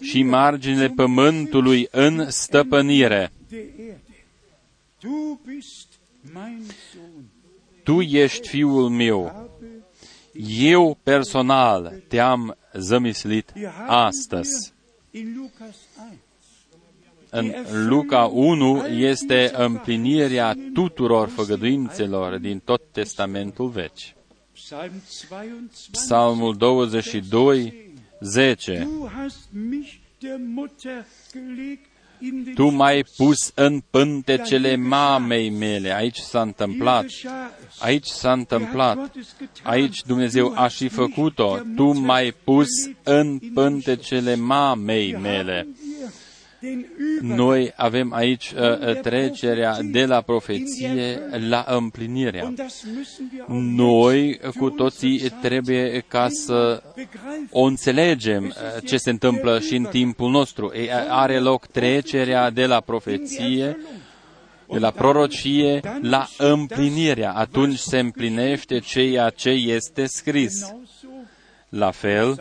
și marginile pământului în stăpânire. der Erde. Du bist mein Sohn. Tu ești fiul meu. Habe Eu personal te-am zămislit Wir haben astăzi. wir in Lukas 1 În Luca 1 este împlinirea tuturor făgăduințelor din tot Testamentul Vechi. Psalm 22 Psalmul 22, 10. Du hast mich der Mutter gelegt in den Tu m-ai pus în pântecele mamei mele. Aici s-a întâmplat. Aici s-a întâmplat. Aici Dumnezeu a și făcut-o. Tu m-ai pus în pântecele mamei mele. Noi avem aici uh, trecerea de la profeție la împlinirea. Noi cu toții trebuie ca să o înțelegem uh, ce se întâmplă și în timpul nostru. E, are loc trecerea de la profeție, de la prorocie la împlinirea. Atunci se împlinește ceea ce este scris. La fel,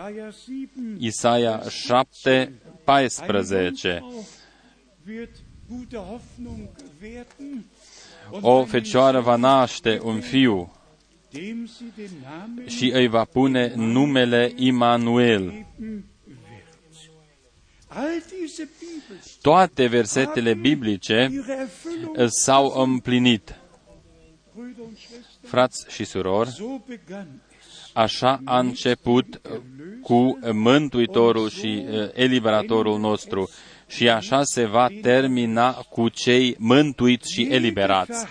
Isaia 7, 14. O fecioară va naște un fiu și îi va pune numele Immanuel. Toate versetele biblice s-au împlinit. Frați și surori, așa a început cu Mântuitorul și Eliberatorul nostru și așa se va termina cu cei mântuiți și eliberați.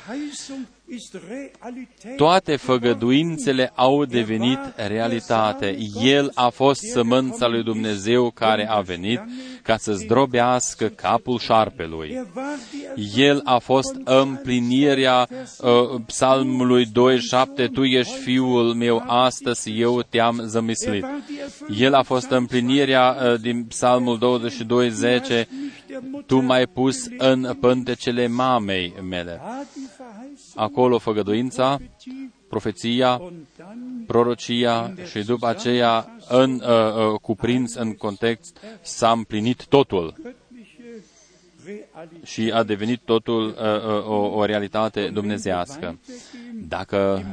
Toate făgăduințele au devenit realitate. El a fost sămânța lui Dumnezeu care a venit ca să zdrobească capul șarpelui. El a fost împlinirea uh, psalmului 2.7, Tu ești fiul meu, astăzi eu te-am zămislit. El a fost împlinirea uh, din psalmul 22.10, Tu m-ai pus în pântecele mamei mele. Acolo făgăduința, profeția, prorocia și după aceea în, uh, uh, cuprins în context s-a împlinit totul și a devenit totul uh, uh, o, o realitate dumnezească. Dacă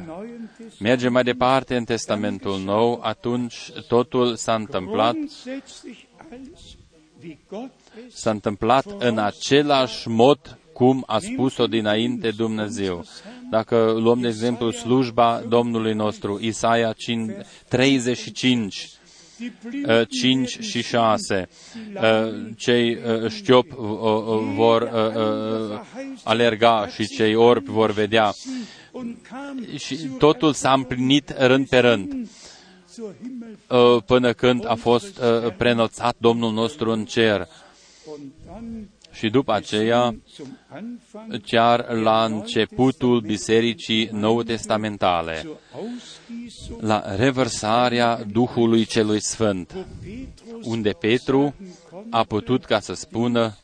mergem mai departe în Testamentul Nou, atunci totul s-a întâmplat s-a întâmplat în același mod cum a spus-o dinainte Dumnezeu. Dacă luăm, de exemplu, slujba Domnului nostru, Isaia 35, 5 și 6. Cei știop vor alerga și cei orbi vor vedea. Și totul s-a împlinit rând pe rând până când a fost prenoțat Domnul nostru în cer. Și după aceea, chiar la începutul Bisericii Nou Testamentale, la revărsarea Duhului Celui Sfânt, unde Petru a putut ca să spună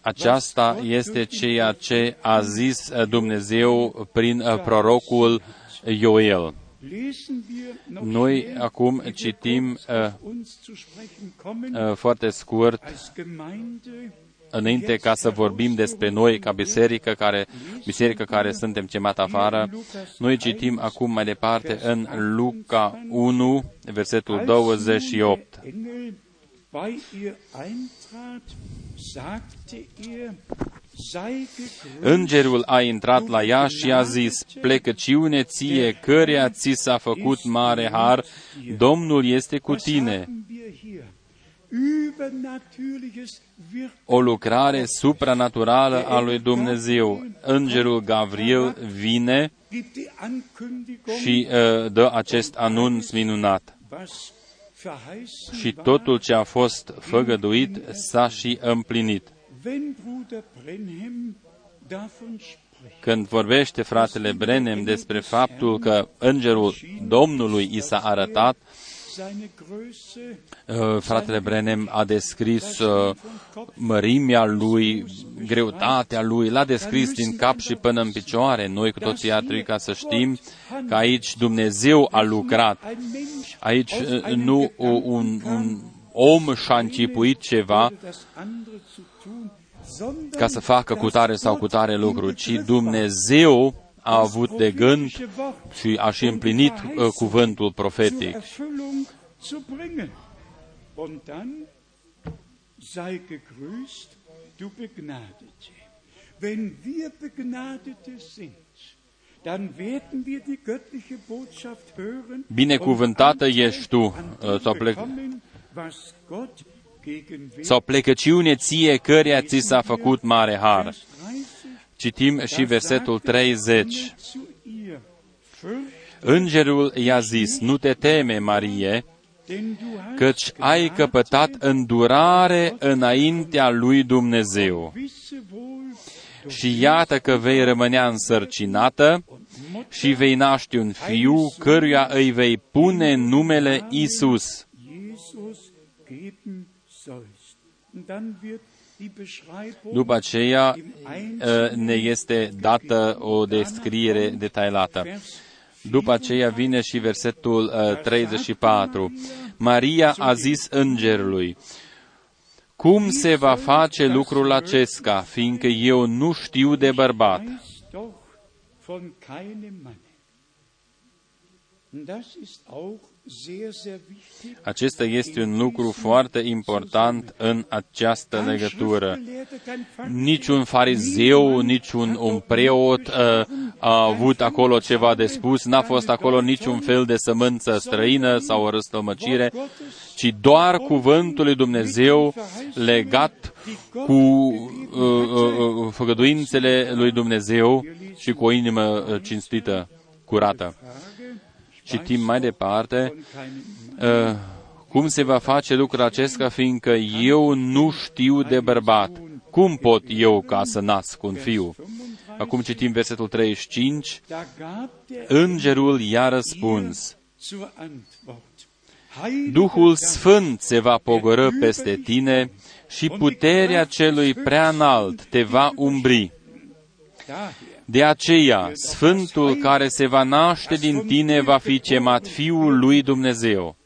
aceasta este ceea ce a zis Dumnezeu prin prorocul Ioel. Noi acum citim uh, uh, foarte scurt înainte ca să vorbim despre noi ca biserică care, biserică care suntem chemat afară, noi citim acum mai departe în Luca 1, versetul 28. Îngerul a intrat la ea și a zis, plecăciune ție, căreia ți s-a făcut mare har, Domnul este cu tine. O lucrare supranaturală a lui Dumnezeu. Îngerul Gabriel vine și uh, dă acest anunț minunat. Și totul ce a fost făgăduit s-a și împlinit. Când vorbește fratele Brenem despre faptul că îngerul Domnului i s-a arătat, uh, fratele Brenem a descris uh, mărimea lui, greutatea lui, l-a descris din cap și până în picioare. Noi cu toții ar trebui ca să știm că aici Dumnezeu a lucrat. Aici uh, nu un, un om și-a închipuit ceva ca să facă cu tare sau cu tare lucru, ci Dumnezeu a avut de gând și a și împlinit uh, cuvântul profetic. Wenn wir Begnadete sind, Binecuvântată ești tu, uh, sau, plec, sau plecăciune ție căreia ți s-a făcut mare har. Citim și versetul 30. Îngerul i-a zis, nu te teme, Marie, căci ai căpătat îndurare înaintea lui Dumnezeu. Și iată că vei rămânea însărcinată și vei naște un fiu căruia îi vei pune numele Isus. După aceea ne este dată o descriere detaliată. După aceea vine și versetul 34. Maria a zis îngerului, cum se va face lucrul acesta, fiindcă eu nu știu de bărbat? Acesta este un lucru foarte important în această legătură. Niciun farizeu, niciun un preot uh, a avut acolo ceva de spus, n-a fost acolo niciun fel de sămânță străină sau o răstălmăcire, ci doar cuvântul lui Dumnezeu legat cu uh, uh, uh, făgăduințele lui Dumnezeu și cu o inimă uh, cinstită, curată. Citim mai departe uh, cum se va face lucrul acesta, fiindcă eu nu știu de bărbat. Cum pot eu ca să nasc un fiu? Acum citim versetul 35. Îngerul i-a răspuns. Duhul Sfânt se va pogoră peste tine și puterea celui prea înalt te va umbri. De aceea, Sfântul care se va naște din tine va fi chemat Fiul lui Dumnezeu.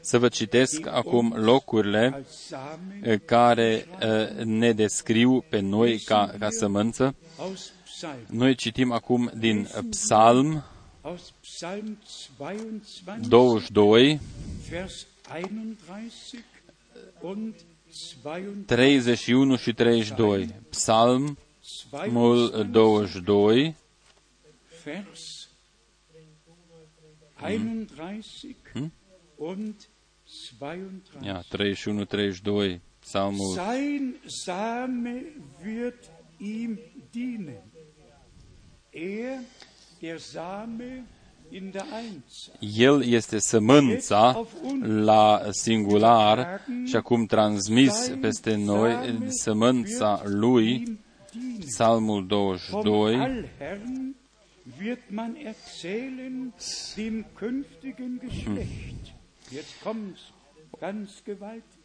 Să vă citesc acum locurile eh, care eh, ne descriu pe noi ca, ca sămânță. Noi citim acum din Psalm 22, 31 și 32. Psalm 22, 31 hmm? und 32. Ja, 31, 32, Psalmul. Sein Same wird ihm dienen. Er, der Same, el este sămânța la singular și acum transmis peste noi sămânța lui, Psalmul 22, wird man erzählen dem künftigen Geschlecht. Jetzt kommt ganz gewaltig.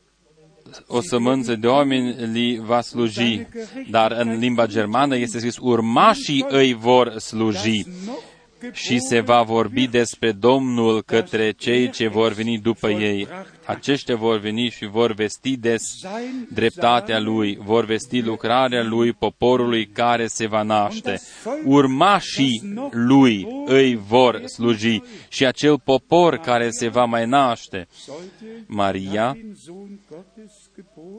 O sămânță de oameni li va sluji, dar în limba germană este scris urmașii îi vor sluji și se va vorbi despre Domnul către cei ce vor veni după ei. Aceștia vor veni și vor vesti des dreptatea Lui, vor vesti lucrarea Lui poporului care se va naște. Urmașii Lui îi vor sluji și acel popor care se va mai naște. Maria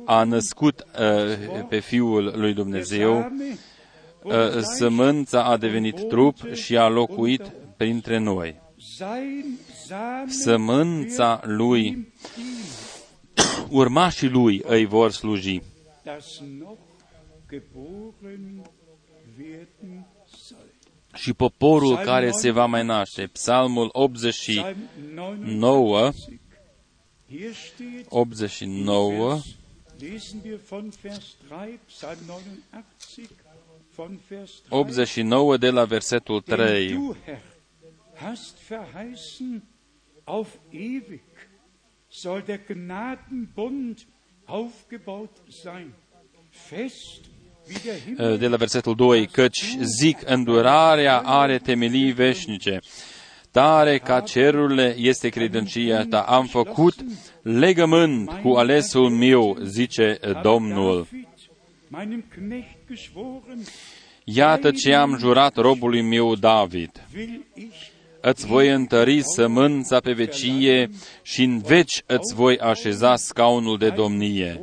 a născut uh, pe Fiul lui Dumnezeu Ă, sămânța a devenit trup și a locuit printre noi. Sămânța lui, urmașii lui îi vor sluji. Și poporul care se va mai naște, Psalmul 89, 89, 89 de la versetul 3. hast verheißen, auf ewig soll der Gnadenbund aufgebaut sein, fest eh, de la versetul 2, căci zic, îndurarea are temelii veșnice, tare ca cerurile este credinția ta. Am făcut legământ cu alesul meu, zice Domnul. Iată ce am jurat robului meu David. Îți voi întări sămânța pe vecie și în veci îți voi așeza scaunul de domnie.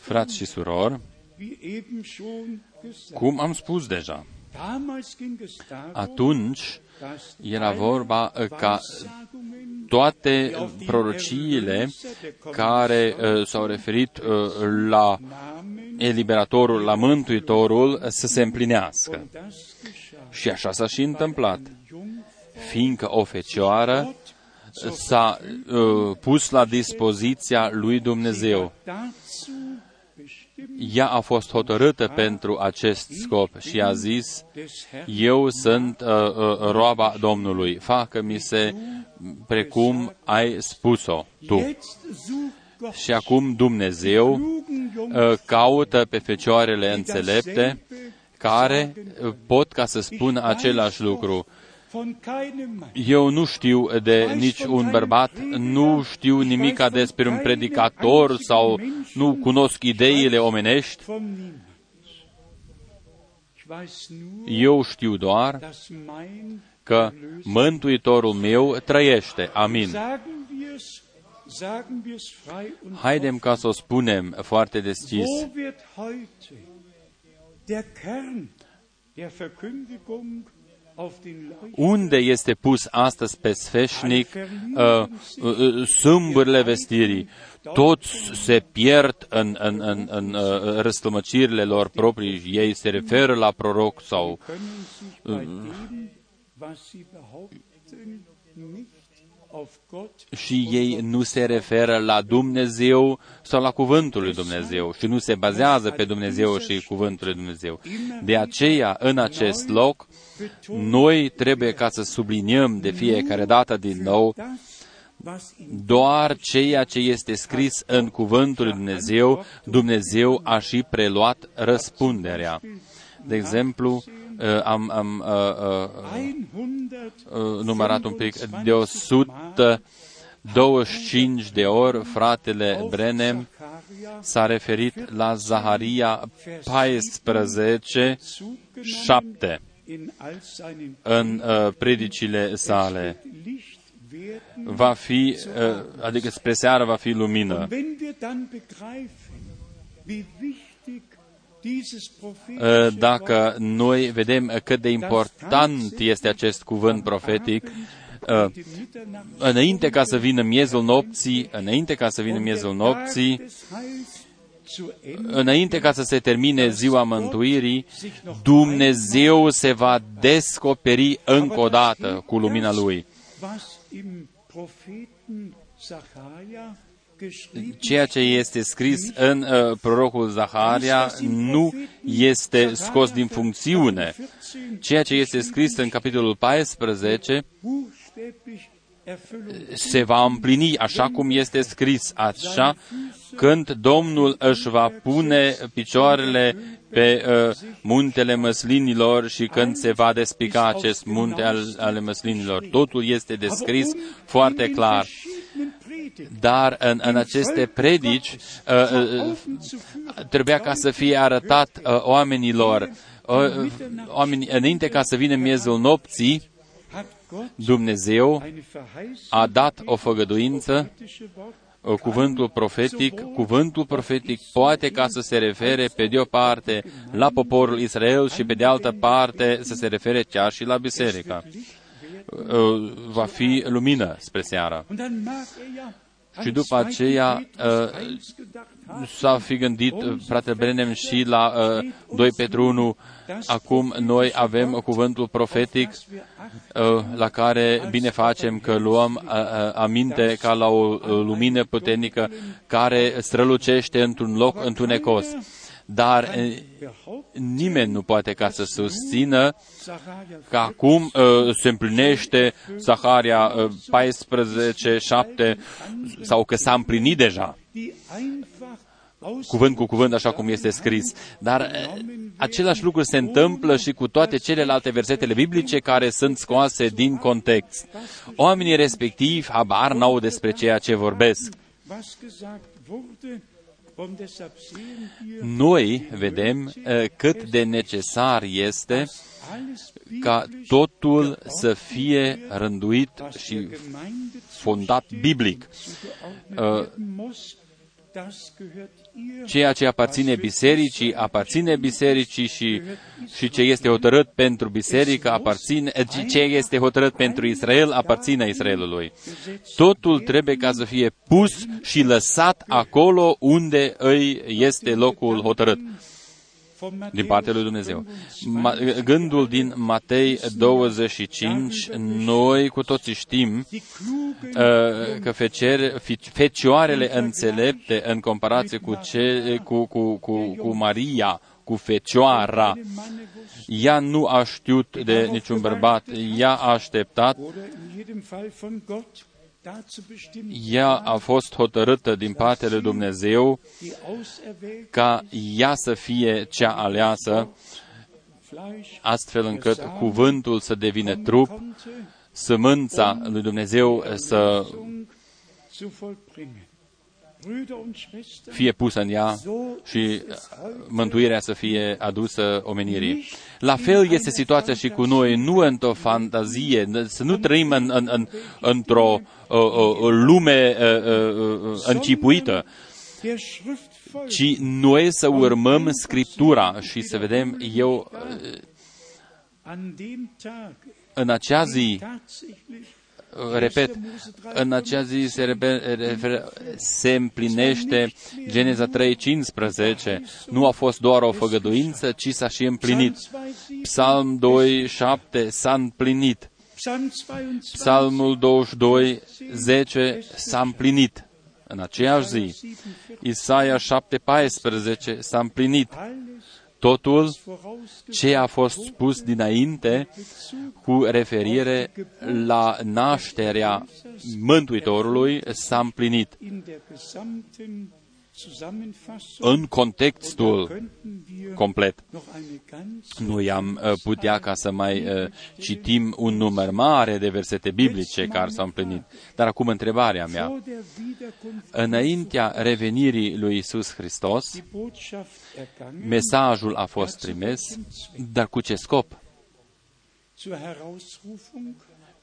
Frați și surori, cum am spus deja, atunci era vorba uh, ca toate prorociile care uh, s-au referit uh, la eliberatorul, la mântuitorul, să se împlinească. Și așa s-a și întâmplat. Fiindcă o fecioară s-a uh, pus la dispoziția lui Dumnezeu ea a fost hotărâtă pentru acest scop și a zis, eu sunt uh, uh, roaba Domnului, facă-mi se precum ai spus-o tu. Și acum Dumnezeu uh, caută pe fecioarele înțelepte care uh, pot ca să spună același lucru. Eu nu știu de nici un bărbat, nu știu nimica despre un predicator sau nu cunosc ideile omenești. Eu știu doar că Mântuitorul meu trăiește. Amin. Haidem ca să o spunem foarte deschis. Unde este pus astăzi pe sfeșnic uh, uh, sâmbârle vestirii? Toți se pierd în, în, în, în uh, răstămăcirile lor proprii. Ei se referă la proroc sau uh, și ei nu se referă la Dumnezeu sau la Cuvântul lui Dumnezeu și nu se bazează pe Dumnezeu și Cuvântul lui Dumnezeu. De aceea, în acest loc, noi trebuie ca să subliniem de fiecare dată din nou doar ceea ce este scris în Cuvântul lui Dumnezeu, Dumnezeu a și preluat răspunderea. De exemplu, uh, am, am uh, uh, uh, numărat un pic, de 125 de ori fratele Brenem s-a referit la Zaharia 14, 7 în uh, predicile sale. Va fi, uh, adică spre seară va fi lumină. Uh, dacă noi vedem cât de important este acest cuvânt profetic, uh, înainte ca să vină miezul nopții, înainte ca să vină miezul nopții, înainte ca să se termine ziua mântuirii, Dumnezeu se va descoperi încă o dată cu lumina Lui ceea ce este scris în uh, prorocul Zaharia nu este scos din funcțiune. Ceea ce este scris în capitolul 14 se va împlini așa cum este scris, așa când Domnul își va pune picioarele pe uh, muntele măslinilor și când se va despica acest munte al, ale măslinilor. Totul este descris foarte clar dar în, în aceste predici uh, uh, trebuia ca să fie arătat uh, oamenilor, uh, oameni, înainte ca să vină miezul nopții, Dumnezeu a dat o făgăduință, uh, cuvântul profetic, cuvântul profetic poate ca să se refere pe de o parte la poporul Israel și pe de altă parte să se refere chiar și la biserica. Uh, va fi lumină spre seara. Și după aceea uh, s-a fi gândit uh, fratele Brenem și la 2 Petru 1. Acum noi avem cuvântul profetic la care bine facem că luăm aminte ca la o lumină puternică care strălucește într-un loc întunecos dar nimeni nu poate ca să susțină că acum uh, se împlinește Zaharia uh, 14, 7 sau că s-a împlinit deja cuvânt cu cuvânt, așa cum este scris. Dar același lucru se întâmplă și cu toate celelalte versetele biblice care sunt scoase din context. Oamenii respectivi habar n-au despre ceea ce vorbesc. Noi vedem uh, cât de necesar este ca totul să fie rânduit și fondat biblic. Uh, ceea ce aparține bisericii, aparține bisericii și, și ce este hotărât pentru biserică, aparține, ce este hotărât pentru Israel, aparține Israelului. Totul trebuie ca să fie pus și lăsat acolo unde îi este locul hotărât din partea lui Dumnezeu. Ma, gândul din Matei 25, noi cu toții știm uh, că fecer, fecioarele înțelepte în comparație cu, ce, cu, cu, cu, cu Maria, cu fecioara, ea nu a știut de niciun bărbat, ea a așteptat ea a fost hotărâtă din partea lui Dumnezeu ca ea să fie cea aleasă, astfel încât cuvântul să devină trup, sămânța lui Dumnezeu să fie pusă în ea și mântuirea să fie adusă omenirii. La fel este situația și cu noi, nu într-o fantazie, să nu trăim în, în, în, într-o uh, uh, lume uh, uh, încipuită, ci noi să urmăm Scriptura și să vedem, eu în acea zi repet, în acea zi se, refer, se împlinește Geneza 3.15. Nu a fost doar o făgăduință, ci s-a și împlinit. Psalm 2.7 s-a împlinit. Psalmul 22, 10 s-a împlinit în aceeași zi. Isaia 7:14 s-a împlinit totul ce a fost spus dinainte cu referire la nașterea Mântuitorului s-a împlinit în contextul complet. Nu i-am uh, putea ca să mai uh, citim un număr mare de versete biblice care s-au împlinit. Dar acum întrebarea mea. Înaintea revenirii lui Isus Hristos, mesajul a fost trimis, dar cu ce scop?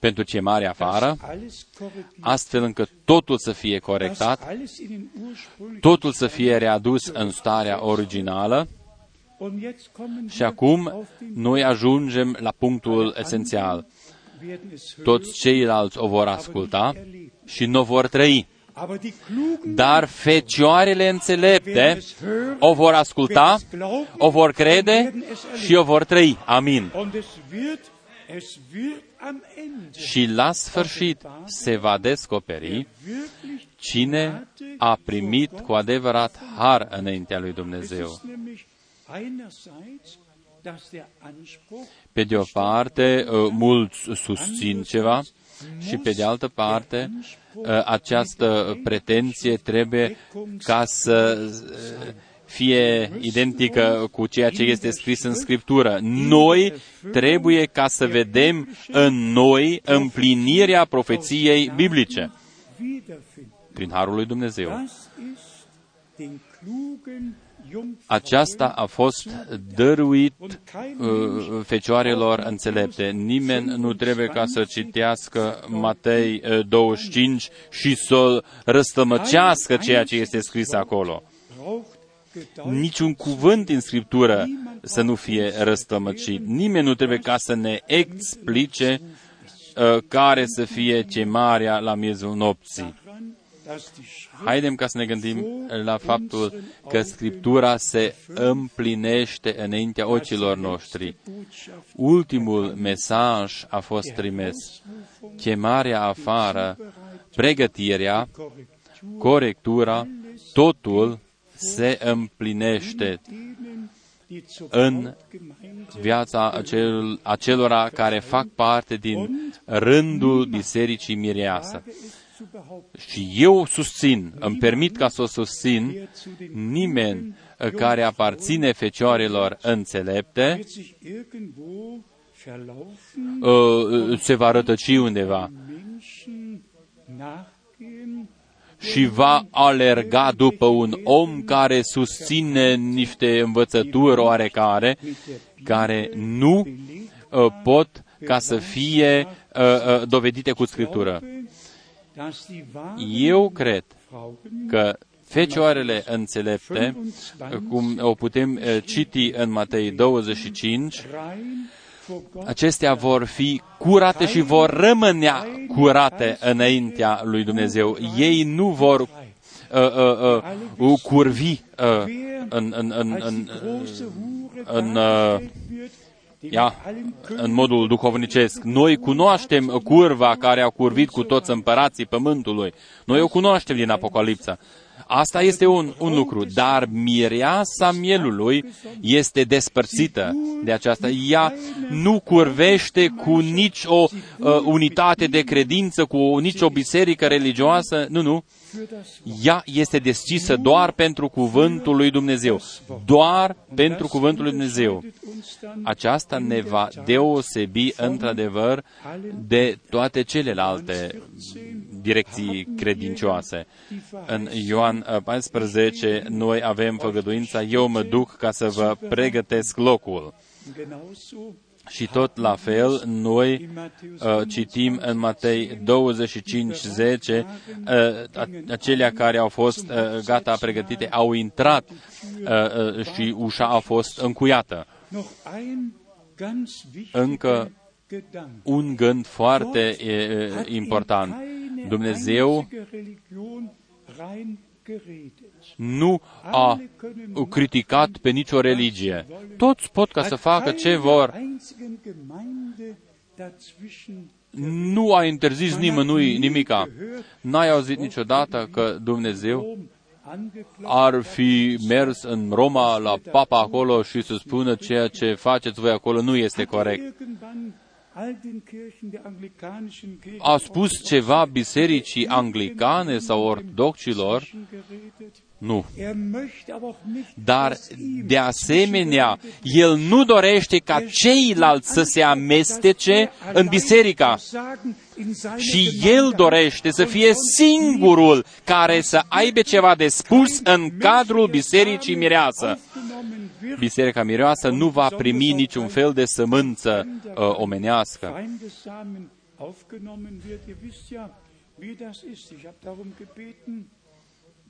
Pentru ce mare afară, astfel încât totul să fie corectat, totul să fie readus în starea originală, și acum noi ajungem la punctul esențial. Toți ceilalți o vor asculta și nu vor trăi. Dar fecioarele înțelepte o vor asculta, o vor crede și o vor trăi. Amin. Și la sfârșit se va descoperi cine a primit cu adevărat har înaintea lui Dumnezeu. Pe de o parte, uh, mulți susțin ceva și pe de altă parte, uh, această pretenție trebuie ca să uh, fie identică cu ceea ce este scris în Scriptură. Noi trebuie ca să vedem în noi împlinirea profeției biblice prin Harul lui Dumnezeu. Aceasta a fost dăruit uh, fecioarelor înțelepte. Nimeni nu trebuie ca să citească Matei uh, 25 și să răstămăcească ceea ce este scris acolo niciun cuvânt din Scriptură să nu fie răstămăcit. Nimeni nu trebuie ca să ne explice uh, care să fie chemarea la miezul nopții. Haidem ca să ne gândim la faptul că Scriptura se împlinește înaintea ochilor noștri. Ultimul mesaj a fost trimis. Chemarea afară, pregătirea, corectura, totul se împlinește în viața acel, acelora care fac parte din rândul Bisericii Mireasă. Și eu susțin, îmi permit ca să o susțin, nimeni care aparține fecioarelor înțelepte uh, se va rătăci undeva și va alerga după un om care susține niște învățături oarecare, care nu uh, pot ca să fie uh, uh, dovedite cu Scriptură. Eu cred că fecioarele înțelepte, cum o putem uh, citi în Matei 25, acestea vor fi curate și vor rămânea curate înaintea lui Dumnezeu. Ei nu vor uh, uh, uh, curvi uh, în, în, în, în, în uh, ia, în modul duhovnicesc. Noi cunoaștem curva care a curvit cu toți împărații pământului. Noi o cunoaștem din Apocalipsa. Asta este un, un lucru, dar mireasa mielului este despărțită de aceasta. Ea nu curvește cu nici o uh, unitate de credință, cu nici o biserică religioasă, nu, nu. Ea este deschisă doar pentru cuvântul lui Dumnezeu. Doar pentru cuvântul lui Dumnezeu. Aceasta ne va deosebi într-adevăr de toate celelalte direcții credincioase. În Ioan 14 noi avem făgăduința, eu mă duc ca să vă pregătesc locul. Și tot la fel, noi uh, citim în Matei 25, 10, uh, acelea care au fost uh, gata pregătite au intrat uh, uh, și ușa a fost încuiată. Încă un gând foarte uh, important. Dumnezeu nu a criticat pe nicio religie. Toți pot ca să facă ce vor. Nu a interzis nimănui nimica. N-ai auzit niciodată că Dumnezeu ar fi mers în Roma la papa acolo și să spună ceea ce faceți voi acolo nu este corect a spus ceva bisericii anglicane sau ortodoxilor? Nu. Dar, de asemenea, el nu dorește ca ceilalți să se amestece în biserica. Și el dorește să fie singurul care să aibă ceva de spus în cadrul bisericii mireasă. Biserica mireasă nu va primi niciun fel de sămânță uh, omenească.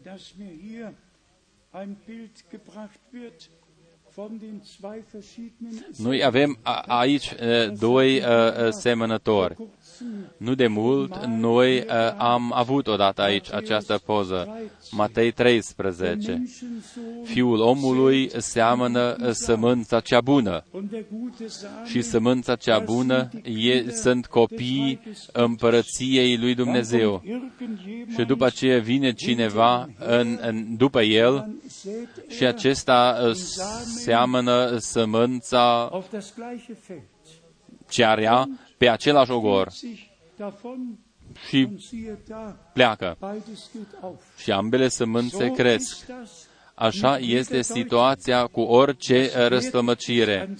Dass mir hier ein Bild gebracht wird noi avem aici doi semănători. Nu de mult, noi am avut odată aici această poză. Matei 13. Fiul omului seamănă sămânța cea bună. Și sămânța cea bună e, sunt copiii împărăției lui Dumnezeu. Și după aceea vine cineva în, în, după el și acesta seamănă sămânța ce are pe același ogor și pleacă. Și ambele sămânțe cresc. Așa este situația cu orice răstămăcire.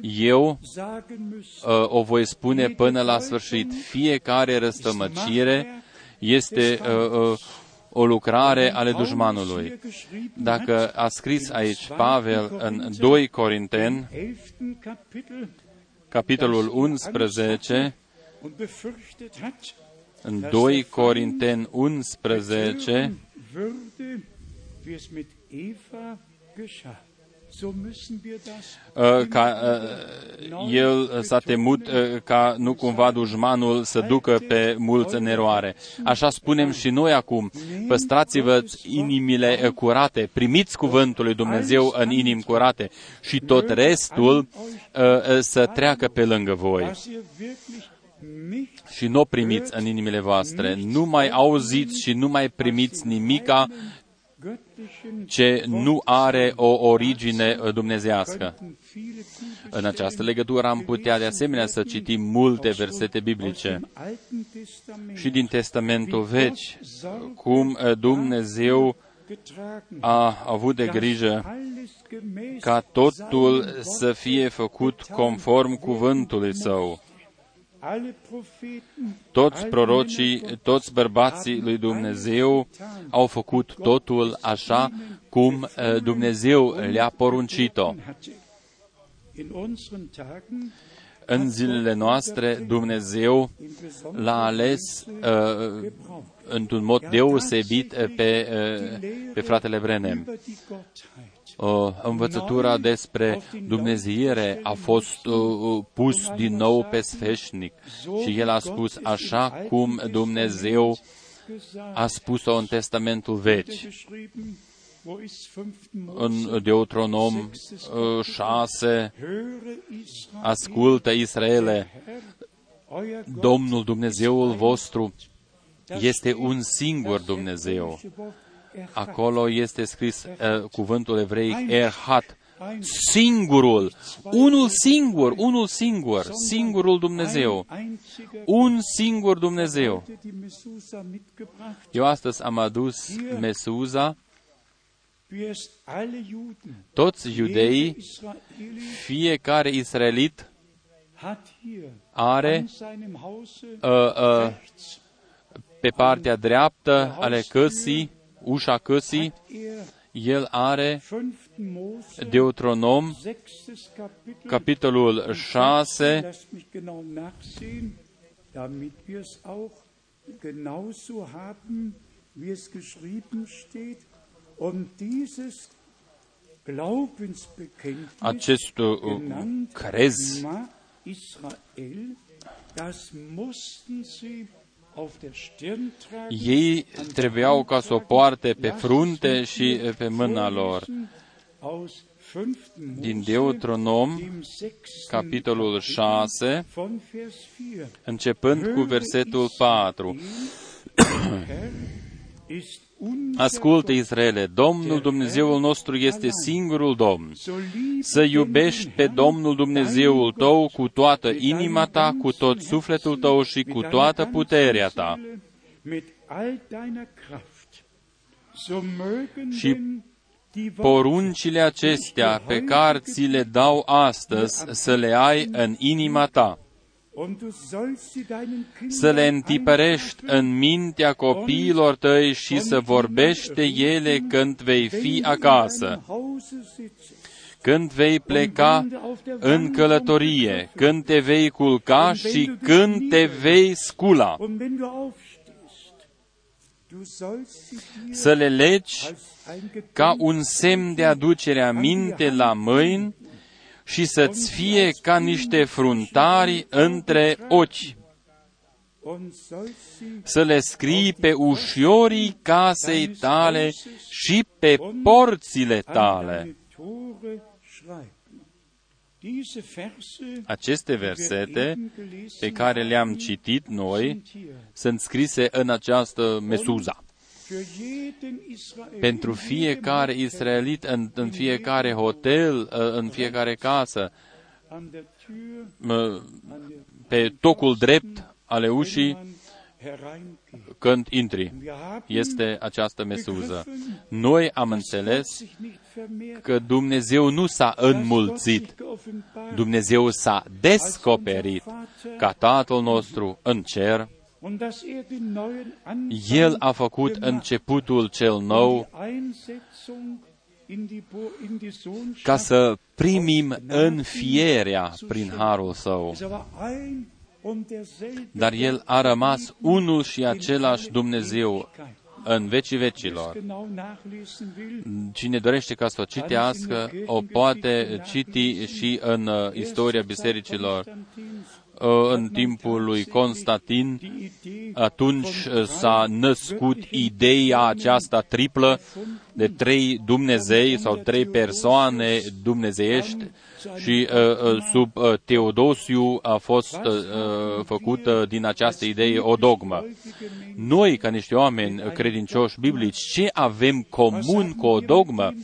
Eu uh, o voi spune până la sfârșit. Fiecare răstămăcire este uh, uh, o lucrare ale dușmanului. Dacă a scris aici Pavel în 2 Corinteni, capitolul 11, în 2 Corinteni 11, Uh, ca uh, el s-a temut uh, ca nu cumva dușmanul să ducă pe mulți în eroare. Așa spunem și noi acum, păstrați-vă inimile curate, primiți cuvântul lui Dumnezeu în inimi curate. și tot restul să treacă pe lângă voi. și nu o primiți în inimile voastre. Nu mai auziți și nu mai primiți nimica ce nu are o origine dumnezească. În această legătură am putea de asemenea să citim multe versete biblice și din Testamentul Vechi, cum Dumnezeu a avut de grijă ca totul să fie făcut conform cuvântului său. Toți prorocii, toți bărbații lui Dumnezeu au făcut totul așa cum eh, Dumnezeu le-a poruncit-o. În zilele noastre, Dumnezeu l-a ales uh, într-un mod deosebit eh, pe, uh, pe fratele Brenem învățătura despre Dumnezeire a fost uh, pus din nou pe sfeșnic. Și el a spus așa cum Dumnezeu a spus-o în Testamentul Vechi. În Deuteronom 6, ascultă Israele, Domnul Dumnezeul vostru este un singur Dumnezeu. Acolo este scris uh, cuvântul evreic Erhat, singurul, unul singur, unul singur, singurul Dumnezeu, un singur Dumnezeu. Eu astăzi am adus Mesuza, toți iudeii, fiecare israelit are uh, uh, pe partea dreaptă ale căsii, ușa căsii, el are Deuteronom, capitolul 6, damit wir es auch genauso haben, wie es geschrieben steht. Und dieses Glaubensbekenntnis, acest uh, crez, Israel, das mussten sie ei trebuiau ca să o poarte pe frunte și pe mâna lor. Din Deuteronom, capitolul 6, începând cu versetul 4. Ascultă, Israele, Domnul Dumnezeul nostru este singurul Domn. Să iubești pe Domnul Dumnezeul tău cu toată inima ta, cu tot sufletul tău și cu toată puterea ta. Și poruncile acestea pe care ți le dau astăzi să le ai în inima ta să le întipărești în mintea copiilor tăi și să vorbești de ele când vei fi acasă, când vei pleca în călătorie, când te vei culca și când te vei scula. Să le legi ca un semn de aducere a minte la mâini și să-ți fie ca niște fruntari între ochi. Să le scrii pe ușorii casei tale și pe porțile tale. Aceste versete pe care le-am citit noi sunt scrise în această mesuza pentru fiecare israelit, în, în fiecare hotel, uh, în fiecare casă, pe tocul drept ale ușii, când intri. Este această mesuză. Noi am înțeles că Dumnezeu nu s-a înmulțit. Dumnezeu s-a descoperit ca Tatăl nostru în cer el a făcut începutul cel nou ca să primim înfierea prin harul său. Dar El a rămas unul și același Dumnezeu în vecii vecilor. Cine dorește ca să o citească, o poate citi și în uh, istoria bisericilor Uh, în timpul lui Constantin, atunci uh, s-a născut ideea aceasta triplă de trei Dumnezei sau trei persoane dumnezeiești și uh, uh, sub uh, Teodosiu a fost uh, uh, făcută din această idee o dogmă. Noi, ca niște oameni credincioși biblici, ce avem comun cu o dogmă?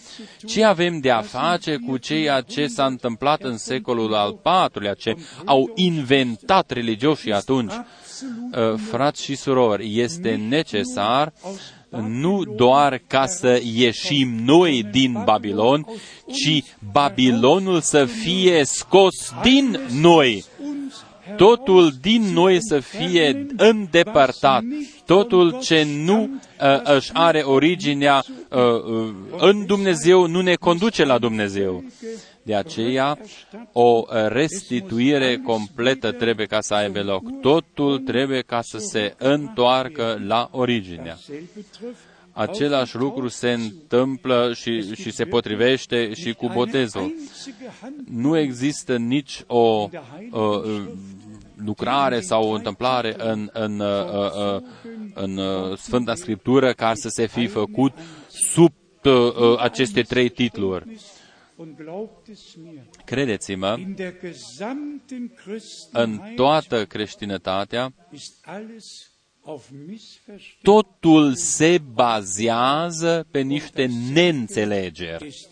Ce avem de a face cu ceea ce s-a întâmplat în secolul al IV-lea, ce au inventat religioșii atunci? Uh, frați și surori, este necesar nu doar ca să ieșim noi din Babilon, ci Babilonul să fie scos din noi. Totul din noi să fie îndepărtat. Totul ce nu uh, își are originea uh, uh, în Dumnezeu nu ne conduce la Dumnezeu. De aceea, o restituire completă trebuie ca să aibă loc. Totul trebuie ca să se întoarcă la originea. Același lucru se întâmplă și, și se potrivește și cu botezul. Nu există nici o uh, lucrare sau o întâmplare în, în, uh, uh, în uh, Sfânta Scriptură care să se fi făcut sub uh, aceste trei titluri. Credeți-mă, în toată creștinătatea, totul se bazează pe niște neînțelegeri.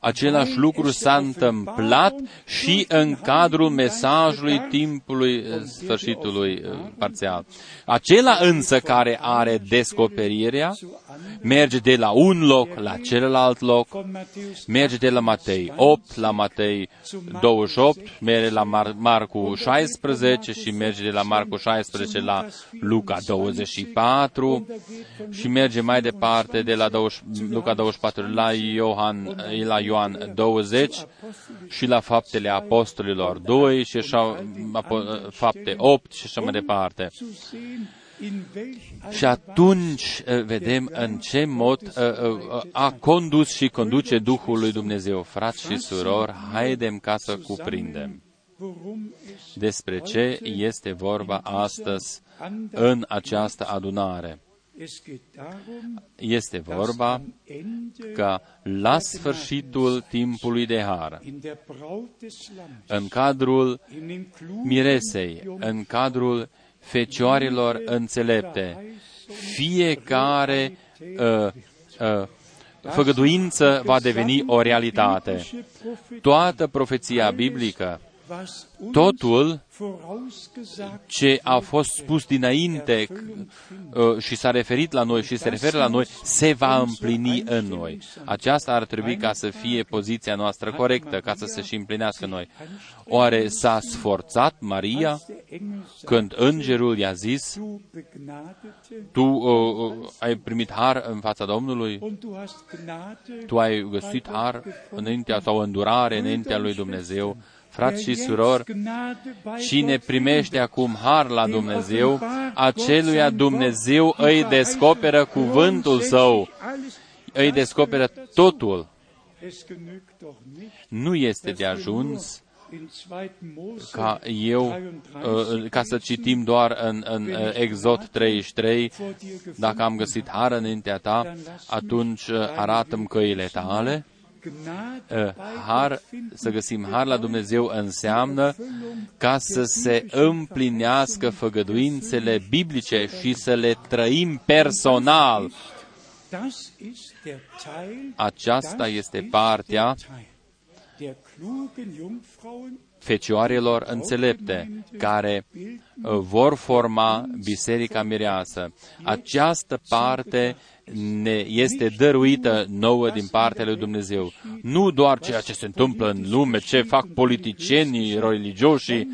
Același lucru s-a întâmplat și în cadrul mesajului timpului uh, sfârșitului uh, parțial. Acela însă care are descoperirea merge de la un loc la celălalt loc, merge de la Matei 8 la Matei 28, merge la Mar- Marcu 16 și merge de la Marcu 16 la Luca 24 și merge mai departe de la 20, Luca 24 la Iohan, la Ioan 20 și la faptele apostolilor 2 și așa, fapte 8 și așa mai departe. Și atunci vedem în ce mod a condus și conduce Duhul lui Dumnezeu. Frați și surori, haidem ca să cuprindem despre ce este vorba astăzi în această adunare. Este vorba ca la sfârșitul timpului de har, în cadrul miresei, în cadrul fecioarelor înțelepte, fiecare uh, uh, făgăduință va deveni o realitate. Toată profeția biblică totul ce a fost spus dinainte uh, și s-a referit la noi și se referă la noi, se va împlini în noi. Aceasta ar trebui ca să fie poziția noastră corectă, ca să se și împlinească noi. Oare s-a sforțat Maria când îngerul i-a zis, tu uh, uh, ai primit har în fața Domnului, tu ai găsit har înaintea sau îndurare înaintea lui Dumnezeu, frați și surori, cine primește acum har la Dumnezeu, aceluia Dumnezeu îi descoperă cuvântul său, îi descoperă totul. Nu este de ajuns ca eu, uh, ca să citim doar în, în uh, Exod 33, dacă am găsit har înaintea ta, atunci uh, arată-mi căile tale, Eh, har, să găsim har la Dumnezeu înseamnă ca să se împlinească făgăduințele biblice și să le trăim personal. Aceasta este partea fecioarelor înțelepte care uh, vor forma Biserica Mireasă. Această parte ne este dăruită nouă din partea lui Dumnezeu. Nu doar ceea ce se întâmplă în lume, ce fac politicienii religioși, uh,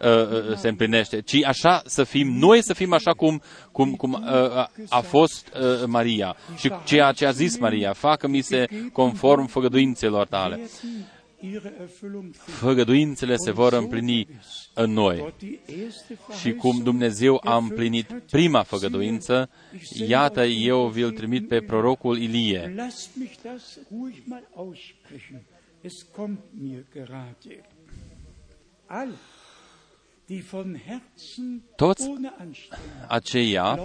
uh, se împlinește, ci așa să fim, noi să fim așa cum, cum, cum uh, a fost uh, Maria și ceea ce a zis Maria, facă-mi se conform făgăduințelor tale făgăduințele se vor împlini în noi. Și cum Dumnezeu a împlinit prima făgăduință, iată, eu vi-l trimit pe prorocul Ilie. Toți aceia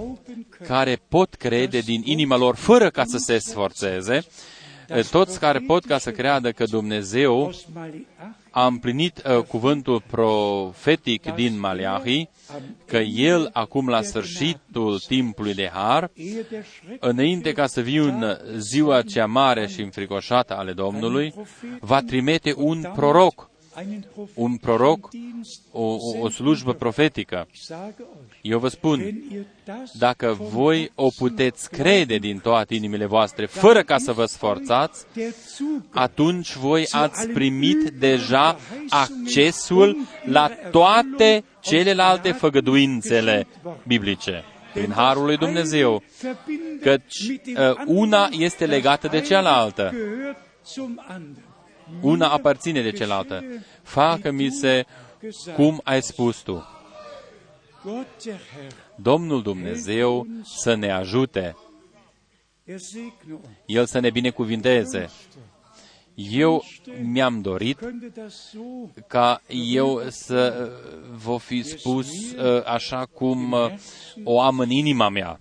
care pot crede din inima lor fără ca să se sforțeze, toți care pot ca să creadă că Dumnezeu a împlinit uh, cuvântul profetic din Maleahi, că El acum la sfârșitul timpului de har, înainte ca să vină ziua cea mare și înfricoșată ale Domnului, va trimite un proroc un proroc, o, o slujbă profetică. Eu vă spun, dacă voi o puteți crede din toate inimile voastre, fără ca să vă sforțați, atunci voi ați primit deja accesul la toate celelalte făgăduințele biblice prin Harul lui Dumnezeu, căci uh, una este legată de cealaltă una aparține de cealaltă. Facă-mi se cum ai spus tu. Domnul Dumnezeu să ne ajute. El să ne binecuvinteze. Eu mi-am dorit ca eu să vă fi spus uh, așa cum uh, o am în inima mea.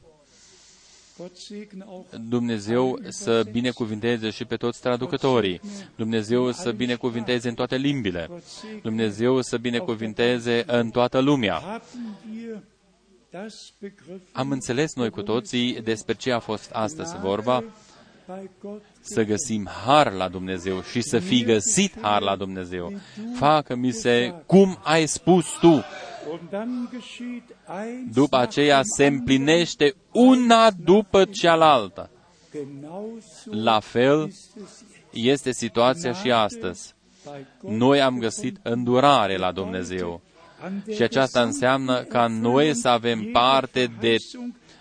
Dumnezeu să binecuvinteze și pe toți traducătorii. Dumnezeu să binecuvinteze în toate limbile. Dumnezeu să binecuvinteze în toată lumea. Am înțeles noi cu toții despre ce a fost astăzi vorba. să găsim har la Dumnezeu și să fi găsit har la Dumnezeu. Facă-mi se cum ai spus tu. După aceea se împlinește una după cealaltă. La fel este situația și astăzi. Noi am găsit îndurare la Dumnezeu. Și aceasta înseamnă ca noi să avem parte de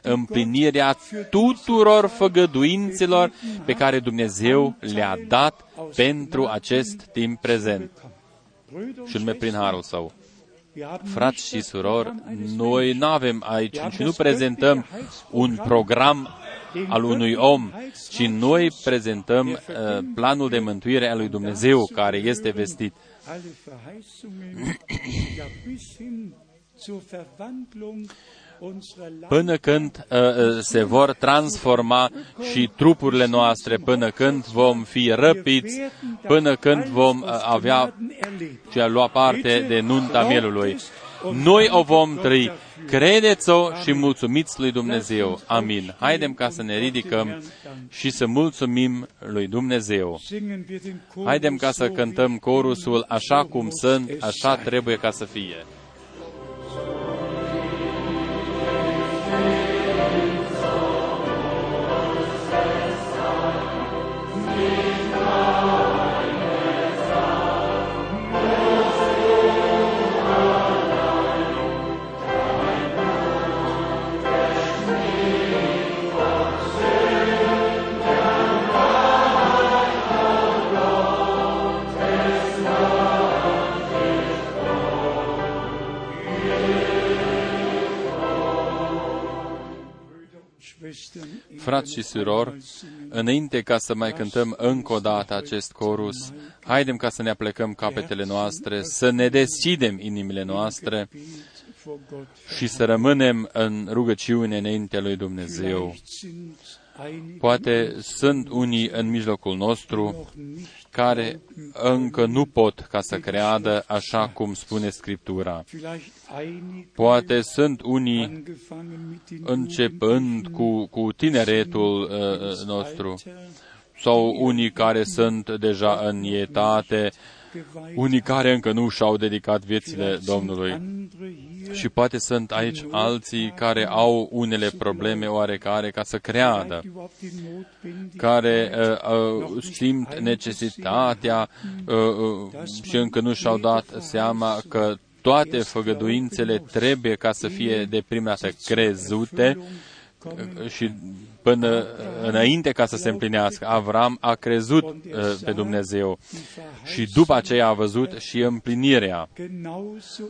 împlinirea tuturor făgăduințelor pe care Dumnezeu le-a dat pentru acest timp prezent. Și nume prin harul său. Frați și surori, noi nu avem aici și nu prezentăm un program al unui om, ci noi prezentăm uh, planul de mântuire al lui Dumnezeu care este vestit. Până când uh, uh, se vor transforma și trupurile noastre, până când vom fi răpiți, până când vom uh, avea și a lua parte de nunta mielului. Noi o vom trăi. Credeți-o și mulțumiți lui Dumnezeu. Amin. Haidem ca să ne ridicăm și să mulțumim lui Dumnezeu. Haidem ca să cântăm corusul așa cum sunt, așa trebuie ca să fie. Frați și surori, înainte ca să mai cântăm încă o dată acest corus, haidem ca să ne aplecăm capetele noastre, să ne deschidem inimile noastre și să rămânem în rugăciune înainte lui Dumnezeu. Poate sunt unii în mijlocul nostru care încă nu pot ca să creadă așa cum spune Scriptura. Poate sunt unii începând cu, cu tineretul uh, nostru sau unii care sunt deja în etate, unii care încă nu și-au dedicat viețile Domnului. Și poate sunt aici alții care au unele probleme oarecare ca să creadă, care uh, uh, simt necesitatea uh, uh, și încă nu și-au dat seama că toate făgăduințele trebuie ca să fie de prima dată crezute și până înainte ca să se împlinească. Avram a crezut uh, pe Dumnezeu și după aceea a văzut și împlinirea.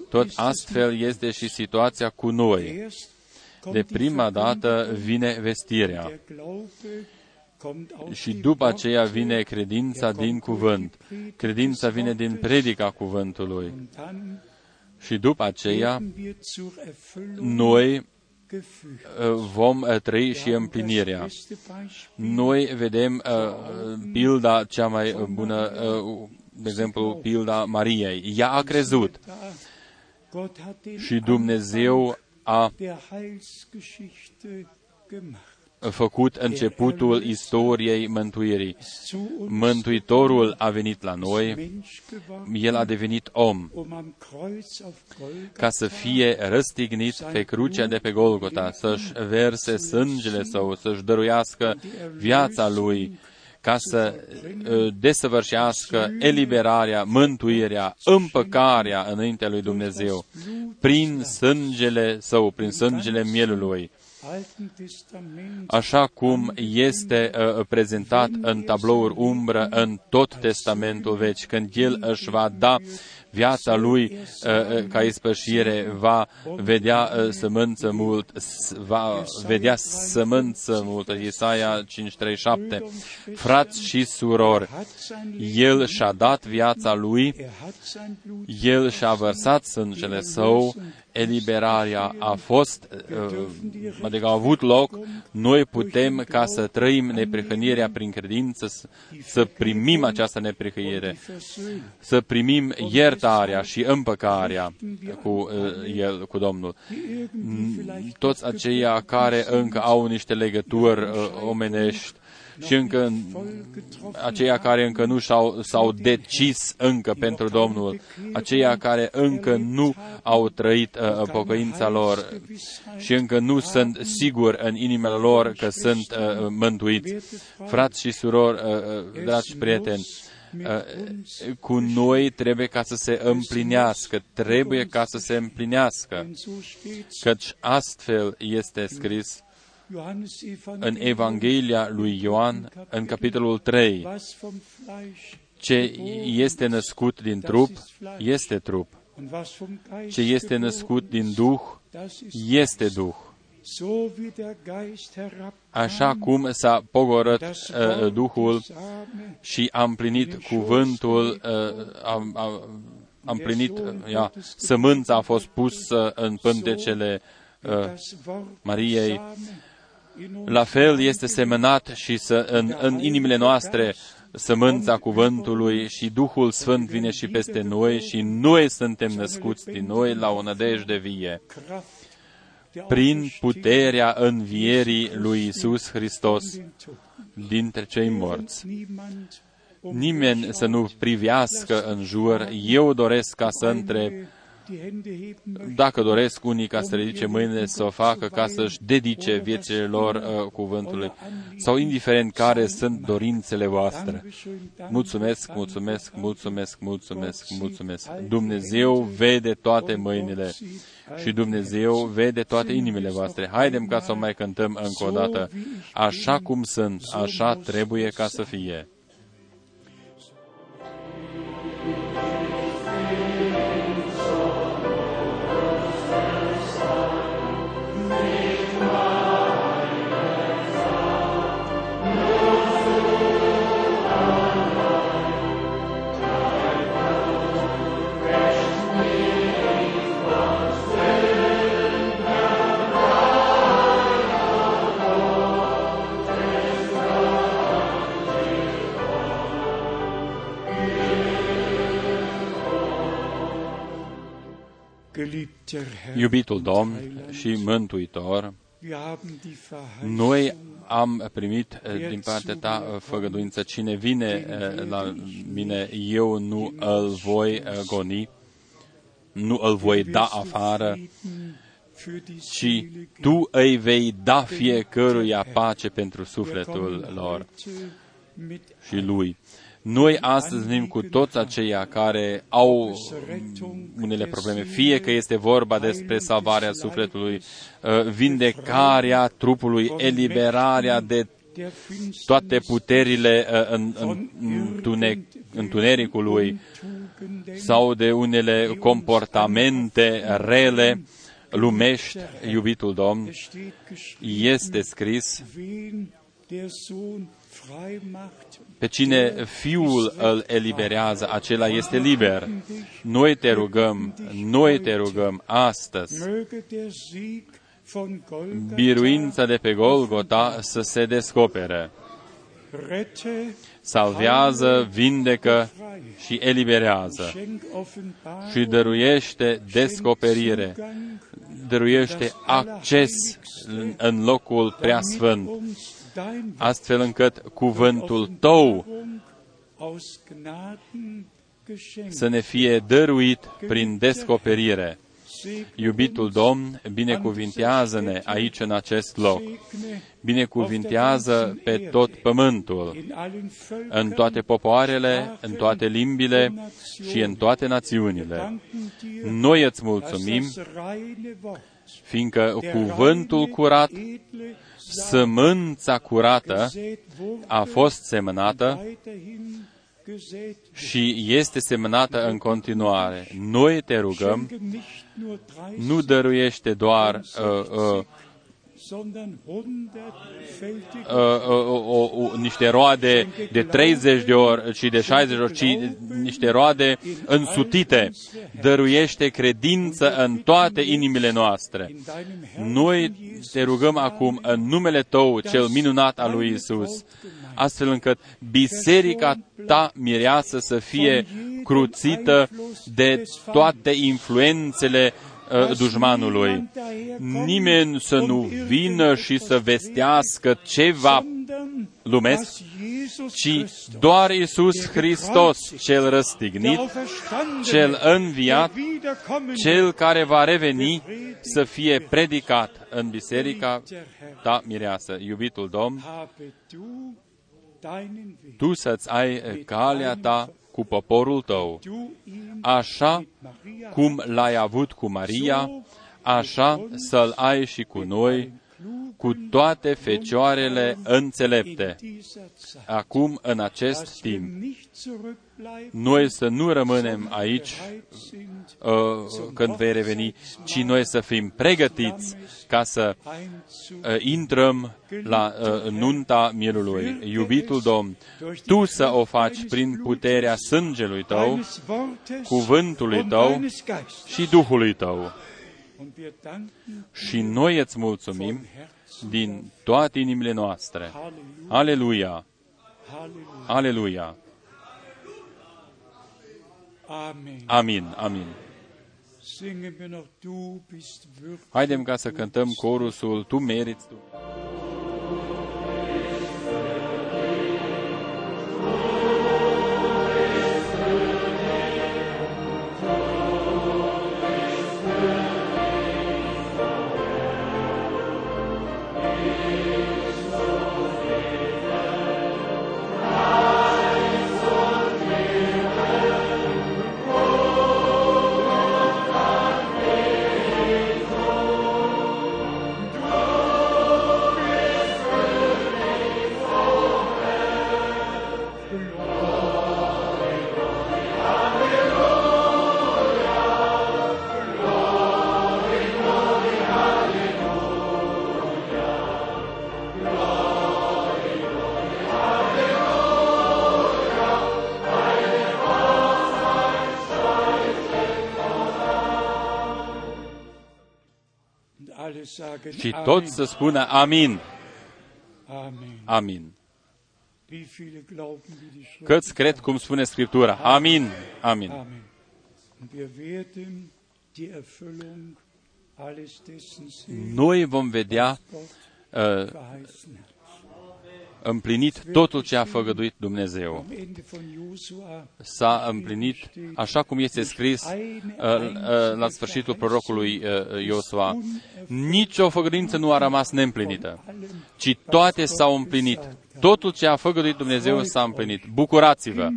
Tot astfel este și situația cu noi. De prima dată vine vestirea și după aceea vine credința din cuvânt. Credința vine din predica cuvântului. Și după aceea, noi vom uh, trăi și împlinirea. Noi vedem uh, pilda cea mai bună, uh, de exemplu, pilda Mariei. Ea a crezut și Dumnezeu a făcut începutul istoriei mântuirii. Mântuitorul a venit la noi, El a devenit om, ca să fie răstignit pe crucea de pe Golgota, să-și verse sângele său, să-și dăruiască viața Lui, ca să uh, desăvârșească eliberarea, mântuirea, împăcarea înaintea lui Dumnezeu, prin sângele său, prin sângele mielului așa cum este uh, prezentat în tablouri umbră în tot Testamentul Vechi, când El își va da viața lui uh, uh, ca ispășire, va vedea uh, sămânță mult, va vedea sămânță mult. Isaia 537. Frați și surori, El și-a dat viața lui, El și-a vărsat sângele său, eliberarea a fost, adică a avut loc, noi putem ca să trăim neprihănirea prin credință, să primim această neprihănire, să primim iertarea și împăcarea cu uh, El, cu Domnul. Toți aceia care încă au niște legături uh, omenești, și încă aceia care încă nu s-au, s-au decis încă pentru Domnul, aceia care încă nu au trăit uh, pocăința lor și încă nu sunt siguri în inimile lor că sunt uh, mântuiți. Frați și surori, uh, uh, dragi prieteni, uh, cu noi trebuie ca să se împlinească, trebuie ca să se împlinească, căci astfel este scris în Evanghelia lui Ioan, în capitolul 3, ce este născut din trup, este trup. Ce este născut din Duh, este Duh. Așa cum s-a pogorât uh, Duhul și a împlinit cuvântul, uh, a, a, a împlinit, uh, ia, sămânța a fost pusă în pântecele uh, Mariei, la fel este semănat și să, în, în inimile noastre sămânța cuvântului și Duhul Sfânt vine și peste noi și noi suntem născuți din noi la o nădejde vie. Prin puterea învierii lui Isus Hristos dintre cei morți. Nimeni să nu privească în jur. Eu doresc ca să întreb dacă doresc unii ca să ridice mâinile să o facă, ca să-și dedice viețile lor uh, cuvântului, sau indiferent care sunt dorințele voastre. Mulțumesc, mulțumesc, mulțumesc, mulțumesc, mulțumesc. Dumnezeu vede toate mâinile și Dumnezeu vede toate inimile voastre. Haidem ca să o mai cântăm încă o dată. Așa cum sunt, așa trebuie ca să fie. Iubitul Domn și Mântuitor, noi am primit eh, din partea ta eh, făgăduință, cine vine eh, la mine, eu nu îl voi goni, nu îl voi da afară, ci tu îi vei da fiecăruia pace pentru sufletul lor și lui. Noi astăzi venim cu toți aceia care au unele probleme, fie că este vorba despre salvarea sufletului, uh, vindecarea trupului, eliberarea de toate puterile uh, în, în, în întunericului sau de unele comportamente rele, lumești, iubitul Domn, este scris pe cine Fiul îl eliberează, acela este liber. Noi te rugăm, noi te rugăm astăzi, biruința de pe Golgota să se descopere. Salvează, vindecă și eliberează și dăruiește descoperire, dăruiește acces în locul preasfânt astfel încât cuvântul tău să ne fie dăruit prin descoperire. Iubitul Domn, binecuvintează-ne aici în acest loc. Binecuvintează pe tot pământul, în toate popoarele, în toate limbile și în toate națiunile. Noi îți mulțumim, fiindcă cuvântul curat sămânța curată a fost semănată și este semănată în continuare. Noi te rugăm, nu dăruiește doar uh, uh, o, o, niște roade de 30 de ori, ci de 60 de ori, ci niște roade însutite. Dăruiește credință în toate inimile noastre. Noi te rugăm acum în numele Tău, cel minunat al lui Isus, astfel încât biserica ta mireasă să fie cruțită de toate influențele Uh, dușmanului. Nimeni să nu vină și să vestească ce va lumesc, ci doar Isus Hristos, cel răstignit, cel înviat, cel care va reveni să fie predicat în biserica ta mireasă. Iubitul Domn, tu să-ți ai calea ta cu poporul tău, așa cum l-ai avut cu Maria, așa să-l ai și cu noi, cu toate fecioarele înțelepte. Acum, în acest timp, noi să nu rămânem aici uh, când vei reveni, ci noi să fim pregătiți ca să uh, intrăm la uh, nunta mirului. Iubitul Domn, Tu să o faci prin puterea sângelui Tău, cuvântului Tău și Duhului Tău. Și noi îți mulțumim din toate inimile noastre. Aleluia! Aleluia! Amin, amin. Haidem ca să cântăm corusul Tu meriți Tu. Și toți să spună Amin. Amin. Câți cred cum spune Scriptura? Amin. Amin. Noi vom vedea uh, împlinit totul ce a făgăduit Dumnezeu. S-a împlinit așa cum este scris uh, uh, la sfârșitul prorocului uh, Iosua. Nici o făgăduință nu a rămas neîmplinită, ci toate s-au împlinit. Totul ce a făgăduit Dumnezeu s-a împlinit. Bucurați-vă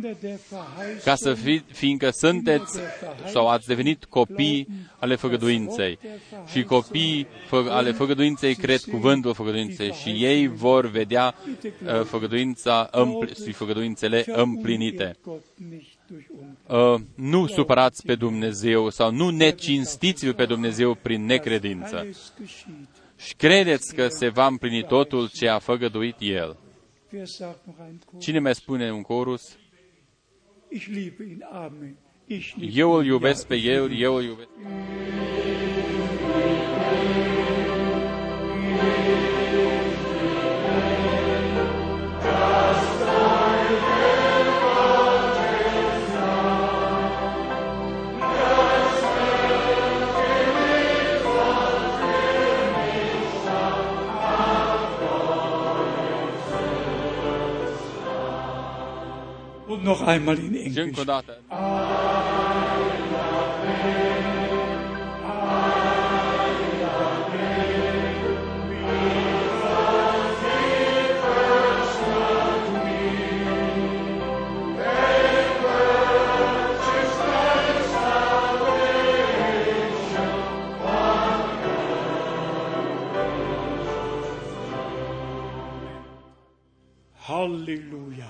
ca să fi, fiindcă sunteți sau ați devenit copii ale făgăduinței. Și copiii fă, ale făgăduinței cred cuvântul făgăduinței și ei vor vedea uh, făgăduința și făgăduințele împlinite. Uh, nu supărați pe Dumnezeu sau nu necinstiți-L pe Dumnezeu prin necredință. Și credeți că se va împlini totul ce a făgăduit El. Cine mai spune un chorus? Eu îl iubesc pe El, eu îl iubesc. Noch einmal in Și încă Englisch. o dată.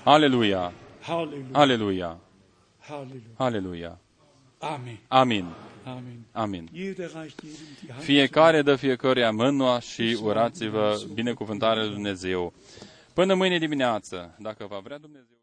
Halleluja. Aleluia! Halleluja. Aleluia! Halleluja. Aleluia! Amen. Amin! Amen. Amin! Jeder reicht jedem die Hand. Fiecare dă fiecăruia mâna și urați-vă binecuvântarea lui Dumnezeu. Până mâine dimineață, dacă va vrea Dumnezeu.